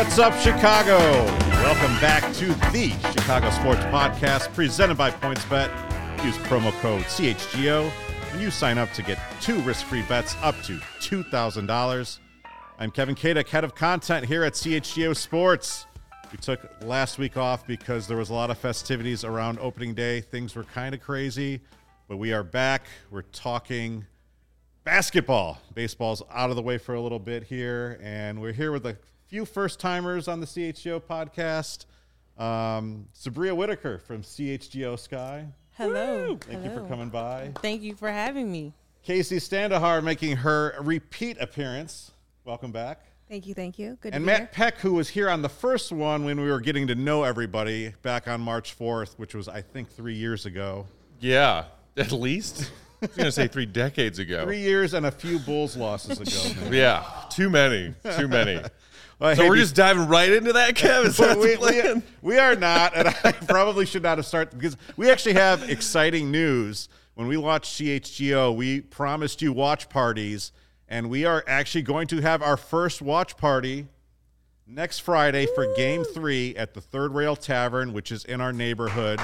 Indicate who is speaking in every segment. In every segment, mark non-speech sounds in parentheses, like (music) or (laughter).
Speaker 1: What's up, Chicago? Welcome back to the Chicago Sports Podcast presented by PointsBet. Use promo code CHGO when you sign up to get two risk free bets up to $2,000. I'm Kevin Kaduk, head of content here at CHGO Sports. We took last week off because there was a lot of festivities around opening day. Things were kind of crazy, but we are back. We're talking basketball. Baseball's out of the way for a little bit here, and we're here with a few first timers on the CHGO podcast. Um, Sabria Whitaker from CHGO Sky.
Speaker 2: Hello.
Speaker 1: Thank you for coming by.
Speaker 2: Thank you for having me.
Speaker 1: Casey Standahar making her repeat appearance. Welcome back.
Speaker 3: Thank you, thank you. Good
Speaker 1: And
Speaker 3: to be
Speaker 1: Matt Peck, who was here on the first one when we were getting to know everybody back on March 4th, which was, I think, three years ago.
Speaker 4: Yeah, at least. I was going to say three decades ago.
Speaker 1: Three years and a few Bulls losses ago. (laughs)
Speaker 4: Yeah, too many. Too many. (laughs)
Speaker 1: Well,
Speaker 4: so we're
Speaker 1: be-
Speaker 4: just diving right into that, Kev? Is that
Speaker 1: we, we, we are not, and I (laughs) probably should not have started because we actually have exciting news. When we launched CHGO, we promised you watch parties, and we are actually going to have our first watch party next Friday for Game Three at the Third Rail Tavern, which is in our neighborhood.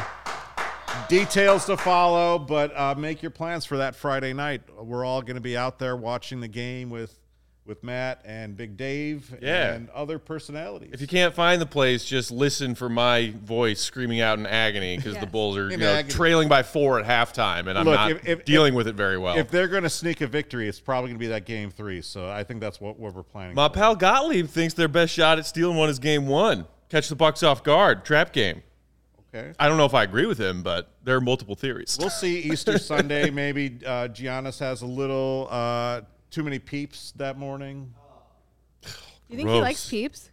Speaker 1: Details to follow, but uh, make your plans for that Friday night. We're all going to be out there watching the game with with Matt and Big Dave
Speaker 4: Yeah.
Speaker 1: and other personalities.
Speaker 4: If you can't find the place, just listen for my voice screaming out in agony because the Bulls are you know, trailing by four at halftime, and I'm
Speaker 1: Look,
Speaker 4: not
Speaker 1: if- if-
Speaker 4: dealing with it very well.
Speaker 1: If they're going to sneak a victory, it's probably going to be that game three. So I think that's what, what we're planning.
Speaker 4: My
Speaker 1: for.
Speaker 4: pal Gottlieb thinks their best shot at stealing one is game one. Catch the Bucks off guard, trap game.
Speaker 1: Okay.
Speaker 4: I don't know if I agree with him, but there are multiple theories.
Speaker 1: We'll see Easter (laughs) Sunday. Maybe uh, Giannis has a little uh, too many peeps that morning.
Speaker 3: You think he likes peeps?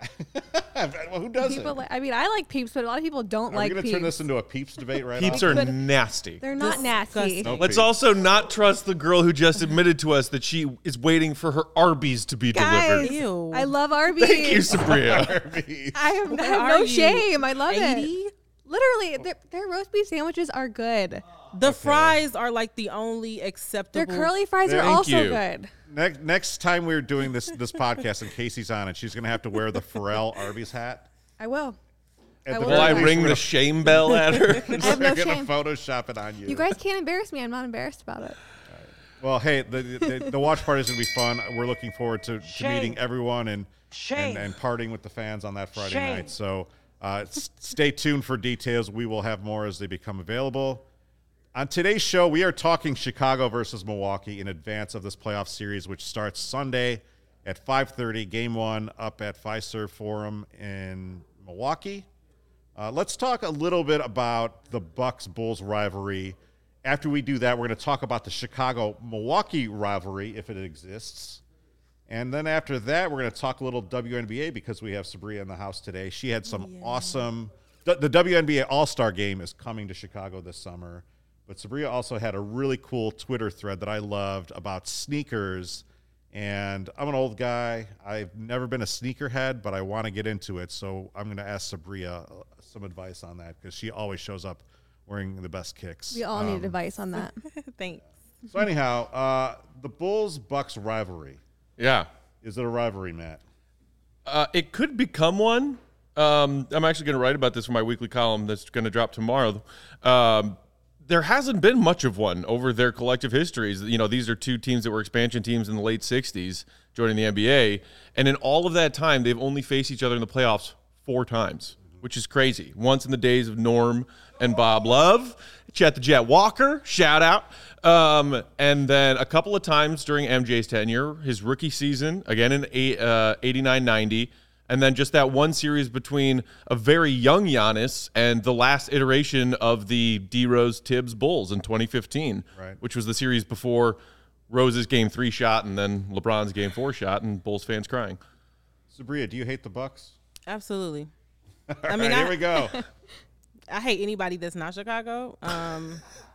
Speaker 3: (laughs)
Speaker 1: well, who doesn't?
Speaker 3: People, li- I mean, I like peeps, but a lot of people don't
Speaker 1: Are
Speaker 3: like
Speaker 1: We're going to
Speaker 3: peeps.
Speaker 1: turn this into a peeps debate right
Speaker 4: Peeps
Speaker 1: now?
Speaker 4: are
Speaker 3: But-
Speaker 4: nasty.
Speaker 3: They're not nasty.
Speaker 1: No
Speaker 4: Let's
Speaker 1: peeps.
Speaker 4: also not trust the girl who just admitted to us that she is waiting for her Arby's to be
Speaker 3: Guys,
Speaker 4: delivered.
Speaker 2: Ew.
Speaker 3: I love Arby's.
Speaker 4: Thank you, Sabria.
Speaker 1: Arby's.
Speaker 3: I have, I
Speaker 2: What
Speaker 3: have
Speaker 2: are
Speaker 3: no
Speaker 2: you,
Speaker 3: shame. I love
Speaker 2: 80?
Speaker 3: It. Literally, their, their roast beef sandwiches are good.
Speaker 2: The fries are like the only acceptable
Speaker 3: Their
Speaker 2: acceptable.
Speaker 3: curly fries are
Speaker 4: Thank
Speaker 3: also
Speaker 4: you.
Speaker 3: good.
Speaker 1: next, next time we're doing this this podcast and Casey's on it, she's going to have to wear the Pharrell Arby's hat.
Speaker 3: I will.
Speaker 1: At
Speaker 3: I
Speaker 1: the
Speaker 3: will.
Speaker 4: Will I
Speaker 1: very least,
Speaker 4: ring
Speaker 1: we're
Speaker 4: the shame bell at her? (laughs)
Speaker 3: I have no
Speaker 1: We're going
Speaker 3: shame.
Speaker 1: to Photoshop it on you.
Speaker 3: You guys can't embarrass me. I'm not embarrassed about it.
Speaker 1: Well, hey, the, the, the watch party is going to be fun. We're looking forward to, to meeting everyone and, and and partying with the fans on that Friday night. So uh, stay tuned for details. We will have more as they become available. On today's show, we are talking Chicago versus Milwaukee in advance of this playoff series, which starts Sunday at 5:30. Game one up at Fiserv Forum in Milwaukee. Uh, let's talk a little bit about the Bucks Bulls rivalry. After we do that, we're going to talk about the Chicago Milwaukee rivalry if it exists. And then after that, we're going to talk a little WNBA because we have Sabria in the house today. She had some awesome. The, the WNBA All Star game is coming to Chicago this summer. But Sabria also had a really cool Twitter thread that I loved about sneakers. And I'm an old guy. I've never been a sneakerhead, but I want to get into it. So I'm going to ask Sabria uh, some advice on that because she always shows up wearing the best kicks.
Speaker 3: We all
Speaker 1: Um,
Speaker 3: need advice on that. (laughs)
Speaker 2: Thanks.
Speaker 1: So anyhow, uh, the Bulls Bucks rivalry
Speaker 4: yeah.
Speaker 1: is it a rivalry, Matt?
Speaker 4: Uh, it could become one. Um, I'm actually going to write about this for my weekly column that's going to drop tomorrow. Um, there hasn't been much of one over their collective histories. You know, these are two teams that were expansion teams in the late 60s joining the NBA. And in all of that time, they've only faced each other in the playoffs four times, which is crazy. Once in the days of Norm and Bob Love, Chet the Jet Walker, shout out. Um, and then a couple of times during MJ's tenure, his rookie season, again in eight- uh, 89 90. and then just that one series between a very young Giannis and the last iteration of the D Rose Thibs Bulls in 2015,
Speaker 1: Right.
Speaker 4: which was the series before Rose's game three shot and then LeBron's game four shot, and Bulls fans crying.
Speaker 1: Sabria, do you hate the Bucks?
Speaker 2: Absolutely. (laughs)
Speaker 1: I
Speaker 2: I
Speaker 1: mean,
Speaker 2: mean,
Speaker 1: here we go. (laughs)
Speaker 2: I hate anybody that's not Chicago. Um, (laughs)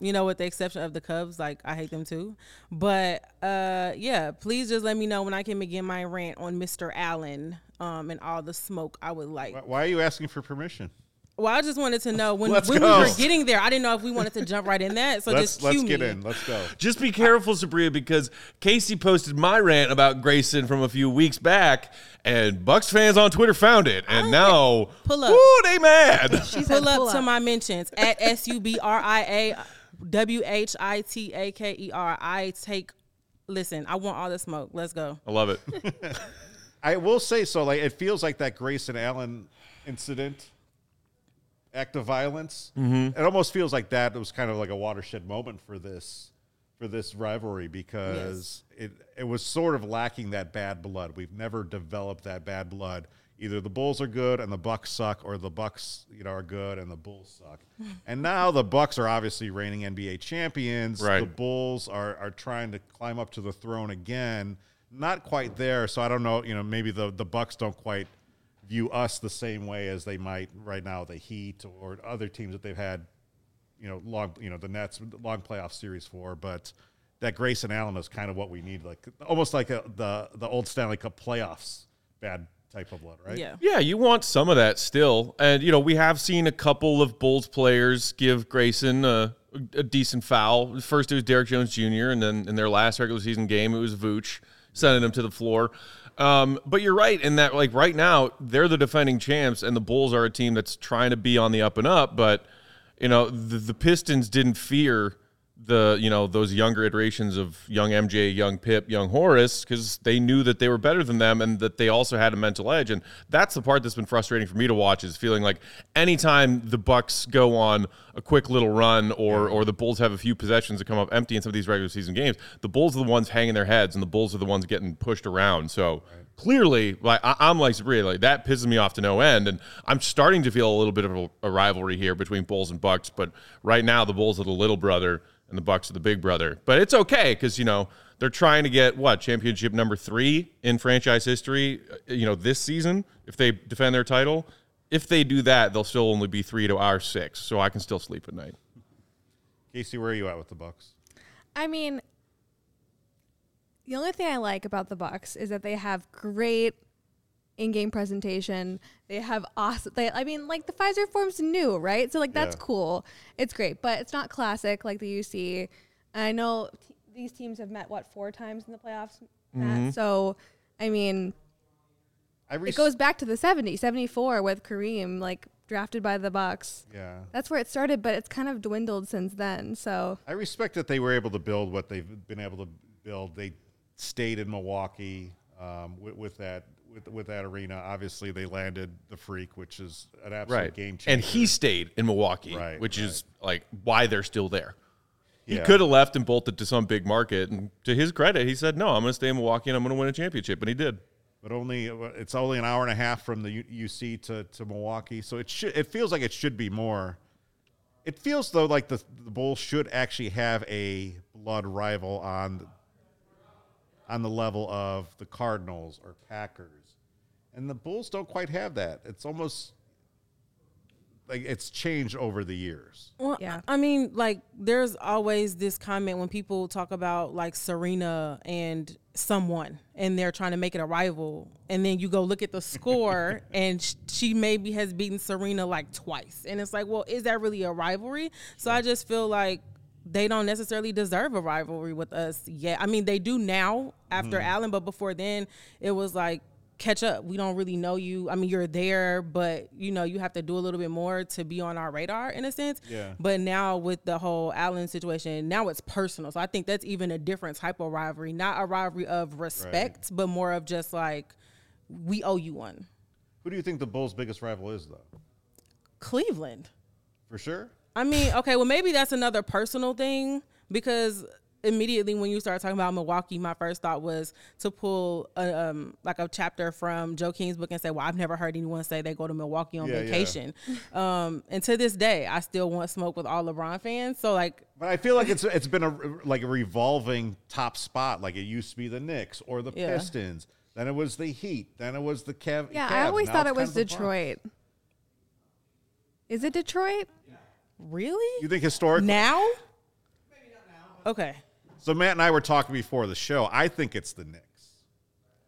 Speaker 2: you know, with the exception of the Cubs, like I hate them too. But uh, yeah, please just let me know when I can begin my rant on Mr. Allen um, and all the smoke I would like.
Speaker 1: Why- Why are you asking for permission?
Speaker 2: Well, I just wanted to know when, (laughs) when we were getting there. I didn't know if we wanted to jump right in that. So
Speaker 1: let's
Speaker 2: just
Speaker 1: let's
Speaker 2: cue
Speaker 1: get in. Let's go.
Speaker 4: Just be careful, Sabria, because Casey posted my rant about Grayson from a few weeks back, and Bucks fans on Twitter found it, and now
Speaker 2: Pull up.
Speaker 4: Ooh, they mad.
Speaker 3: She said
Speaker 2: Pull up
Speaker 3: pull
Speaker 2: to my mentions at S U B R I A W H I T A K E R. I take. Listen, I want all the smoke. Let's go.
Speaker 4: I love it. (laughs)
Speaker 1: I will say so. Like it feels like that Grayson Allen incident, act of violence.
Speaker 4: Mm-hmm.
Speaker 1: It almost feels like that was kind of like a watershed moment for this for this rivalry because it it was sort of lacking that bad blood. We've never developed that bad blood. Either the Bulls are good and the Bucks suck, or the Bucks you know are good and the Bulls suck. (laughs) and now the Bucks are obviously reigning NBA champions.
Speaker 4: Right.
Speaker 1: The Bulls are are trying to climb up to the throne again. Not quite there, so I don't know. You know, maybe the the Bucks don't quite view us the same way as they might right now. The Heat or other teams that they've had, you know, long you know the Nets long playoff series for. But that Grayson Allen is kind of what we need, like almost like a, the the old Stanley Cup playoffs bad type of blood, right?
Speaker 2: Yeah.
Speaker 4: Yeah, you want some of that still. And, you know, we have seen a couple of Bulls players give Grayson a, a decent foul. First, it was Derrick Jones Jr., and then in their last regular season game, it was Vooch sending him to the floor. Um, but you're right in that, like, right now, they're the defending champs, and the Bulls are a team that's trying to be on the up and up. But, you know, the, the Pistons didn't fear the you know those younger iterations of young MJ, young Pip, young Horace because they knew that they were better than them and that they also had a mental edge and that's the part that's been frustrating for me to watch is feeling like anytime the Bucks go on a quick little run or or the Bulls have a few possessions that come up empty in some of these regular season games, the Bulls are the ones hanging their heads and the Bulls are the ones getting pushed around. So clearly, like I, I'm like Sabria, like that pisses me off to no end, and I'm starting to feel a little bit of a, a rivalry here between Bulls and Bucks. But right now, the Bulls are the little brother and the Bucks are the big brother. But it's okay because you know they're trying to get what championship number three in franchise history. uh, You know this season if they defend their title. If they do that, they'll still only be three to our six, so I can still sleep at night.
Speaker 1: Casey, where are you at with the Bucks?
Speaker 3: I mean, the only thing I like about the Bucks is that they have great in-game presentation. They have awesome. They, I mean, like the Fiserv Forum's new, right? So like that's
Speaker 1: Yeah.
Speaker 3: cool. It's great, but it's not classic like the UC. I know t- these teams have met what four times in the playoffs. Matt? So, I mean,
Speaker 1: I
Speaker 3: it goes back to the 70, 74 with Kareem, like drafted by the Bucks.
Speaker 1: Yeah.
Speaker 3: That's where it started, but it's kind of dwindled since then. So
Speaker 1: I respect that they were able to build what they've been able to build. They stayed in Milwaukee um, with, with that with, with that arena. Obviously, they landed the Freak, which is an absolute game changer.
Speaker 4: And he stayed in Milwaukee,
Speaker 1: Right,
Speaker 4: which is like why they're still there. He
Speaker 1: Yeah.
Speaker 4: could have left and bolted to some big market, and to his credit, he said, "No, I'm going to stay in Milwaukee and I'm going to win a championship," and he did.
Speaker 1: but only uh, it's only an hour and a half from the UC to, to Milwaukee, so it should it feels like it should be more. It feels though like the the Bulls should actually have a blood rival on on the level of the Cardinals or Packers, and the Bulls don't quite have that. It's almost like it's changed over the years.
Speaker 2: Well,
Speaker 3: Yeah.
Speaker 2: I mean, like, there's always this comment when people talk about like Serena and someone, and they're trying to make it a rival, and then you go look at the score, (laughs) and she maybe has beaten Serena like twice, and it's like, well, is that really a rivalry? So I just feel like they don't necessarily deserve a rivalry with us yet. I mean, they do now after hmm. Allen, but before then, it was like catch up. We don't really know you. I mean, you're there, but you know, you have to do a little bit more to be on our radar in a sense.
Speaker 1: Yeah.
Speaker 2: But now with the whole Allen situation, now it's personal. So I think that's even a different type of rivalry, not a rivalry of respect, but more of just like we owe you one.
Speaker 1: Who do you think the Bulls' biggest rival is, though?
Speaker 2: Cleveland.
Speaker 1: For sure.
Speaker 2: I mean, okay, well maybe that's another personal thing because immediately when you started talking about Milwaukee, my first thought was to pull a, um, like a chapter from Joakim's book and say, "Well, I've never heard anyone say they go to Milwaukee on
Speaker 1: Yeah,
Speaker 2: vacation." Um, and to this day, I still want smoke with all LeBron fans. So like,
Speaker 1: But I feel like it's it's been a like a revolving top spot. Like it used to be the Knicks or the
Speaker 2: Yeah.
Speaker 1: Pistons. Then it was the Heat. Then it was the Cav.
Speaker 3: Yeah,
Speaker 1: Cavs.
Speaker 3: I always
Speaker 1: Now
Speaker 3: thought it was
Speaker 1: of the Bucks.
Speaker 3: Detroit. Is it Detroit?
Speaker 2: really
Speaker 1: You think historically?
Speaker 2: now? Okay.
Speaker 1: So Matt and I were talking before the show. I think it's the Knicks.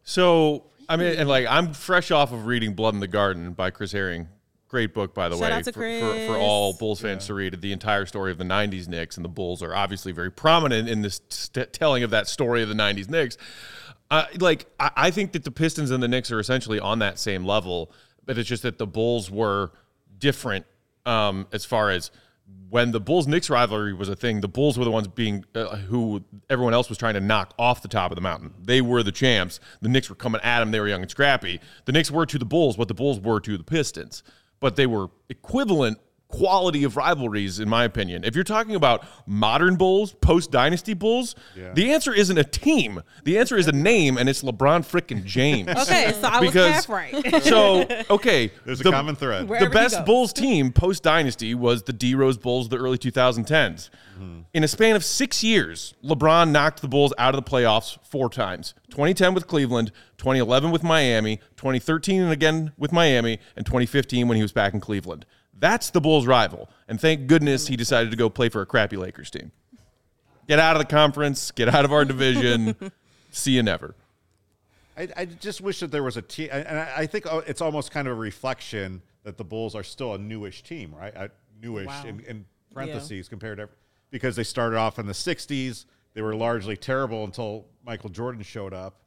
Speaker 4: So I mean, and like I'm fresh off of reading Blood in the Garden by Chris Herring. Great book, by the
Speaker 2: Shout
Speaker 4: way, for, for, for all Bulls fans to read. The entire story of the '90s Knicks, and the Bulls are obviously very prominent in this st- telling of that story of the '90s Knicks. Uh, like I, I think that the Pistons and the Knicks are essentially on that same level, but it's just that the Bulls were different um, as far as when the Bulls Knicks rivalry was a thing. The Bulls were the ones being uh, who everyone else was trying to knock off the top of the mountain. They were the champs. The Knicks were coming at them. They were young and scrappy. The Knicks were to the Bulls what the Bulls were to the Pistons, but they were equivalent quality of rivalries, in my opinion. If you're talking about modern Bulls, post dynasty Bulls,
Speaker 1: Yeah.
Speaker 4: the answer isn't a team. The answer is a name, and it's LeBron frickin' James. (laughs)
Speaker 2: Okay, so I was
Speaker 4: Because-
Speaker 2: half right. (laughs)
Speaker 4: so okay,
Speaker 1: There's a common thread.
Speaker 4: The
Speaker 2: he
Speaker 4: best. Bulls team post dynasty was the D Rose Bulls of the early 2010s. Mm-hmm. In a span of six years, LeBron knocked the Bulls out of the playoffs four times 2010 with Cleveland, 2011 with Miami, 2013 and again with Miami, and 2015 when he was back in Cleveland. That's the Bulls' rival. And thank goodness he decided to go play for a crappy Lakers team. Get out of the conference, get out of our division. (laughs) See you never.
Speaker 1: I, I just wish that there was a team, and I, I think oh, it's almost kind of a reflection that the Bulls are still a newish team, right? A newish
Speaker 2: Wow.
Speaker 1: in, in parentheses compared to because they started off in the '60s. They were largely terrible until Michael Jordan showed up,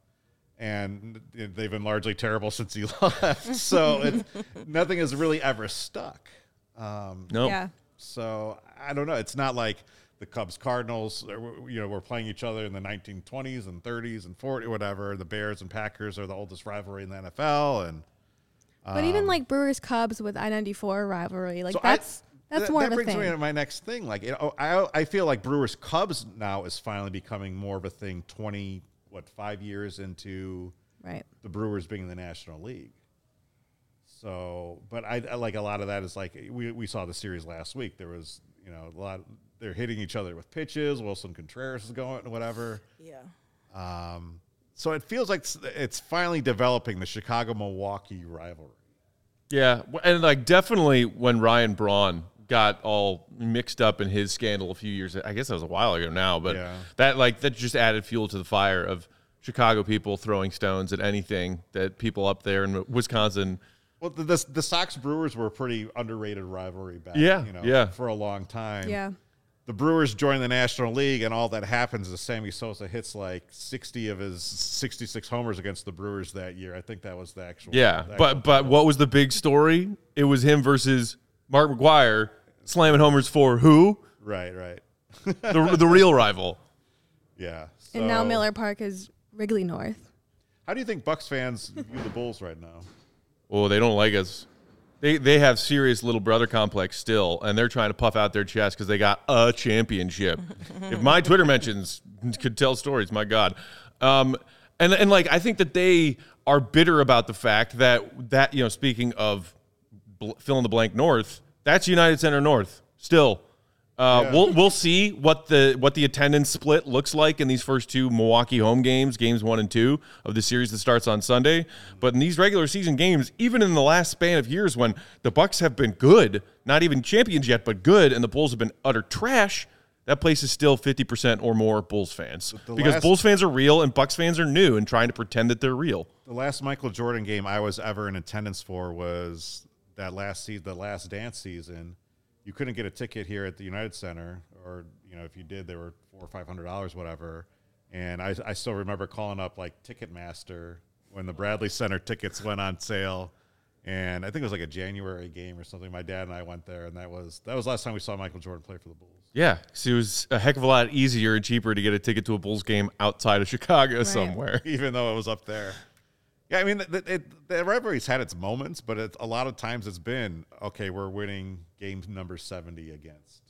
Speaker 1: and they've been largely terrible (laughs) since he (laughs) left. so it's, nothing has really ever stuck. Um,
Speaker 4: No.
Speaker 3: Yeah.
Speaker 1: so I don't know. It's not like the Cubs Cardinals, you know, were playing each other in the 1920s and 30s and 40, whatever. The Bears and Packers are the oldest rivalry in the NFL, and
Speaker 3: But even like Brewers Cubs with I ninety four rivalry, like
Speaker 1: Um, so I-
Speaker 3: that's that's
Speaker 1: that,
Speaker 3: more
Speaker 1: that
Speaker 3: of a
Speaker 1: brings
Speaker 3: thing.
Speaker 1: me to my next thing. Like, you know, I I feel like Brewers Cubs now is finally becoming more of a thing. 20 what five years into
Speaker 3: right.
Speaker 1: the Brewers being in the National League. So, but I, I like a lot of that is like we, we saw the series last week. There was you know a lot. They're hitting each other with pitches. Willson Contreras is going and whatever.
Speaker 2: yeah.
Speaker 1: Um, so it feels like it's, it's finally developing the Chicago Milwaukee rivalry.
Speaker 4: Yeah, and like definitely when Ryan Braun got all mixed up in his scandal a few years, I guess that was a while ago now, but
Speaker 1: Yeah.
Speaker 4: that like that just added fuel to the fire of Chicago people throwing stones at anything that people up there in Wisconsin.
Speaker 1: Well, the, the the Sox Brewers were a pretty underrated rivalry back.
Speaker 4: Yeah,
Speaker 1: you know,
Speaker 4: yeah.
Speaker 1: for a long time.
Speaker 3: Yeah.
Speaker 1: the Brewers join the National League, and all that happens is Sammy Sosa hits like 60 of his 66 homers against the Brewers that year. I think that was the actual.
Speaker 4: Yeah,
Speaker 1: the
Speaker 4: but
Speaker 1: actual-
Speaker 4: but what was the big story? It was him versus Mark McGwire slamming homers for who?
Speaker 1: right, right. (laughs)
Speaker 4: The the real rival.
Speaker 1: Yeah.
Speaker 3: And now Miller Park is Wrigley North.
Speaker 1: How do you think Bucks fans view the Bulls right now?
Speaker 4: Oh, they don't like us. They they have serious little brother complex still, and they're trying to puff out their chest because they got a championship. (laughs) if my Twitter mentions could tell stories, my God. Um, and and like I think that they are bitter about the fact that that you know speaking of bl- fill in the blank North, that's United Center North still. Uh,
Speaker 1: Yeah.
Speaker 4: We'll we'll see what the what the attendance split looks like in these first two Milwaukee home games, games one and two of the series that starts on Sunday. But in these regular season games, even in the last span of years when the Bucks have been good, not even champions yet, but good, and the Bulls have been utter trash, that place is still fifty percent or more Bulls fans because
Speaker 1: last-
Speaker 4: Bulls fans are real and Bucks fans are new and trying to pretend that they're real.
Speaker 1: The last Michael Jordan game I was ever in attendance for was that last season, the last dance season. You couldn't get a ticket here at the United Center, or you know, if you did, they were four or five hundred dollars, whatever. And I, I still remember calling up like Ticketmaster when the Bradley Center tickets went on sale, and I think it was like a January game or something. My dad and I went there, and that was that was the last time we saw Michael Jordan play for the Bulls.
Speaker 4: Yeah, 'cause it was a heck of a lot easier and cheaper to get a ticket to a Bulls game outside of Chicago somewhere. (laughs)
Speaker 1: even though it was up there. Yeah, I mean, the, it, the rivalry's had its moments, but it's, a lot of times it's been okay. We're winning game number seventy against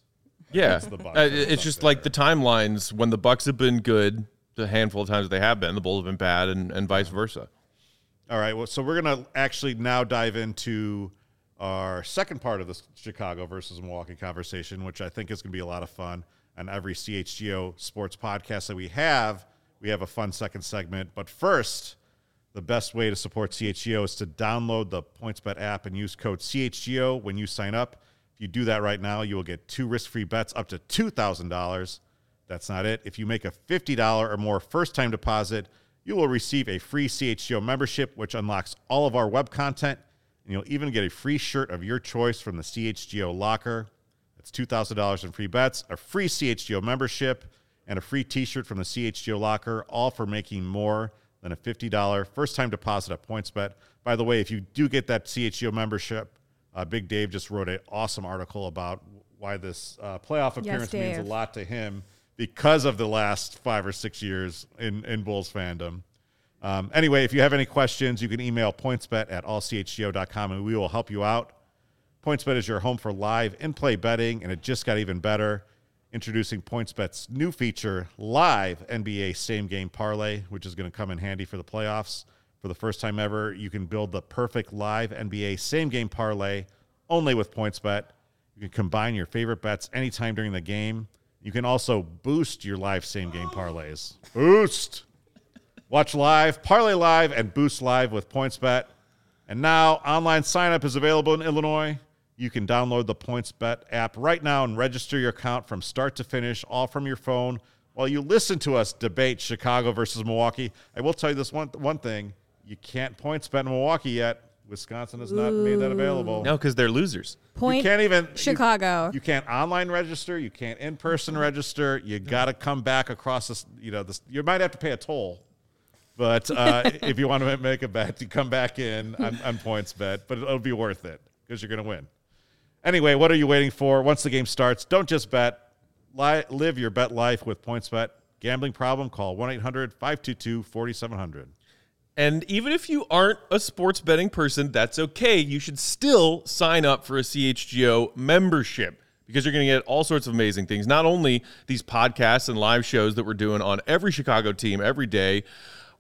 Speaker 4: Yeah,
Speaker 1: the Bucks.
Speaker 4: Uh, it's just like the timelines when the Bucks have been good, the handful of times they have been, the Bulls have been bad, and, and vice versa.
Speaker 1: All right. Well, so we're gonna actually now dive into our second part of this Chicago versus Milwaukee conversation, which I think is going to be a lot of fun. And every CHGO sports podcast that we have, we have a fun second segment. But first, the best way to support CHGO is to download the PointsBet app and use code CHGO when you sign up. If you do that right now, you will get two risk free bets up to $2,000. That's not it. If you make a $50 or more first time deposit, you will receive a free CHGO membership, which unlocks all of our web content, and you'll even get a free shirt of your choice from the CHGO locker. That's $2,000 in free bets, a free CHGO membership, and a free t shirt from the CHGO locker, all for making more than a $50 first time deposit at PointsBet. By the way, if you do get that CHGO membership, uh, Big Dave just wrote an awesome article about why this uh, playoff appearance means a lot to him because of the last five or six years in, in Bulls fandom. Um, anyway, if you have any questions, you can email pointsbet at allchgo.com and we will help you out. PointsBet is your home for live in play betting, and it just got even better. Introducing PointsBet's new feature, Live NBA Same Game Parlay, which is going to come in handy for the playoffs. For the first time ever, you can build the perfect live NBA Same Game Parlay only with PointsBet. You can combine your favorite bets anytime during the game. You can also boost your live same game parlays. Boost! Watch live, parlay live, and boost live with PointsBet. And now online signup is available in Illinois. You can download the PointsBet app right now and register your account from start to finish, all from your phone, while you listen to us debate Chicago versus Milwaukee. I will tell you this one one thing: you can't PointsBet in Milwaukee yet. Wisconsin has not made that available.
Speaker 4: No, because they're losers.
Speaker 3: Point
Speaker 1: you can't even you-
Speaker 3: Chicago.
Speaker 1: You, can't online register. You can't in person register. You got to come back across this. You know, this. You might have to pay a toll, but uh, (laughs) if you want to make a bet, you come back in on, on points bet. But it'll be worth it because you're going to win. Anyway, what are you waiting for? Once the game starts, don't just bet. Li- live your bet life with PointsBet. Gambling problem? Call 1 800 522 4700.
Speaker 4: And even if you aren't a sports betting person, that's okay. You should still sign up for a CHGO membership because you're going to get all sorts of amazing things. Not only these podcasts and live shows that we're doing on every Chicago team every day,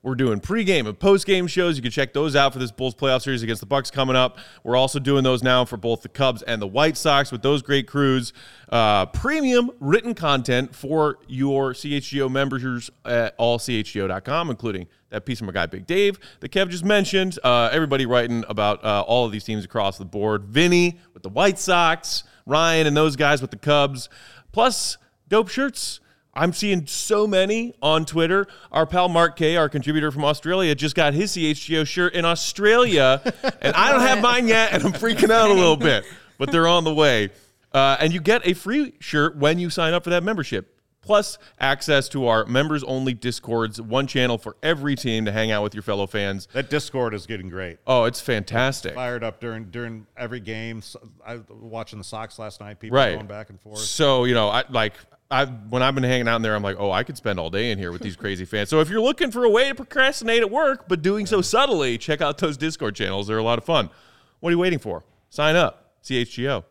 Speaker 4: we're doing pregame and postgame shows. You can check those out for this Bulls playoff series against the Bucks coming up. We're also doing those now for both the Cubs and the White Sox with those great crews. Uh, premium written content for your CHGO members at allchgo.com, including that piece from our guy Big Dave that Kev just mentioned. Uh, everybody writing about uh, all of these teams across the board. Vinny with the White Sox, Ryan and those guys with the Cubs, plus dope shirts. I'm seeing so many on Twitter. Our pal Mark K, our contributor from Australia, just got his CHGO shirt in Australia, (laughs) and I don't have mine yet, and I'm freaking out a little bit, but they're on the way. Uh, and you get a free shirt when you sign up for that membership. Plus, access to our members only Discords, one channel for every team to hang out with your fellow fans.
Speaker 1: That Discord is getting great.
Speaker 4: Oh, it's fantastic.
Speaker 1: Fired up during during every game. So- I was watching the Sox last night. People
Speaker 4: Right.
Speaker 1: going back and forth.
Speaker 4: So, you know, I like I when I've been hanging out in there, I'm like, oh, I could spend all day in here with these crazy fans. So if you're looking for a way to procrastinate at work, but doing so subtly, check out those Discord channels. They're a lot of fun. What are you waiting for? Sign up. CHGO.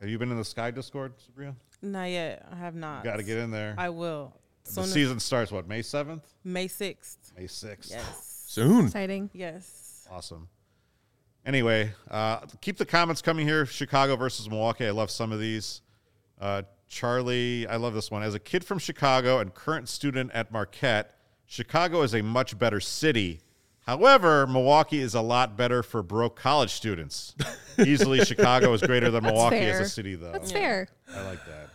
Speaker 1: Have you been in the Sky Discord, Sabrina?
Speaker 2: Not yet. I have not.
Speaker 1: Got to get in there.
Speaker 2: I will.
Speaker 1: the
Speaker 2: Soon as
Speaker 1: season starts what May seventh,
Speaker 2: May sixth.
Speaker 1: May sixth.
Speaker 2: Yes.
Speaker 4: Soon.
Speaker 3: Exciting.
Speaker 2: Yes.
Speaker 1: Awesome. Anyway, uh, keep the comments coming here. Chicago versus Milwaukee. I love some of these. Uh, Charlie, I love this one. As a kid from Chicago and current student at Marquette, Chicago is a much better city. However, Milwaukee is a lot better for broke college students. (laughs) Easily, Chicago is greater than Milwaukee as a city, though.
Speaker 3: That's fair.
Speaker 1: I like that.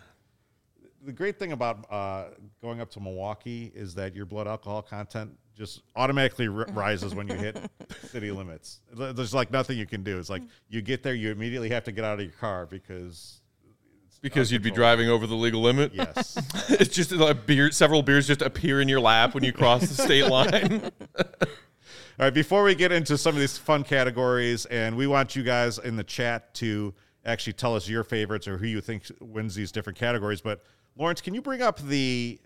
Speaker 1: The great thing about uh, going up to Milwaukee is that your blood alcohol content just automatically r- (laughs) rises when you hit city limits. There's like nothing you can do. It's like you get there, you immediately have to get out of your car because
Speaker 4: Because you'd be driving over the legal limit.
Speaker 1: yes, (laughs)
Speaker 4: it's just like beer, several beers just appear in your lap when you cross the state (laughs) line.
Speaker 1: All right, before we get into some of these fun categories, and we want you guys in the chat to actually tell us your favorites or who you think wins these different categories. But Lawrence, can you bring up the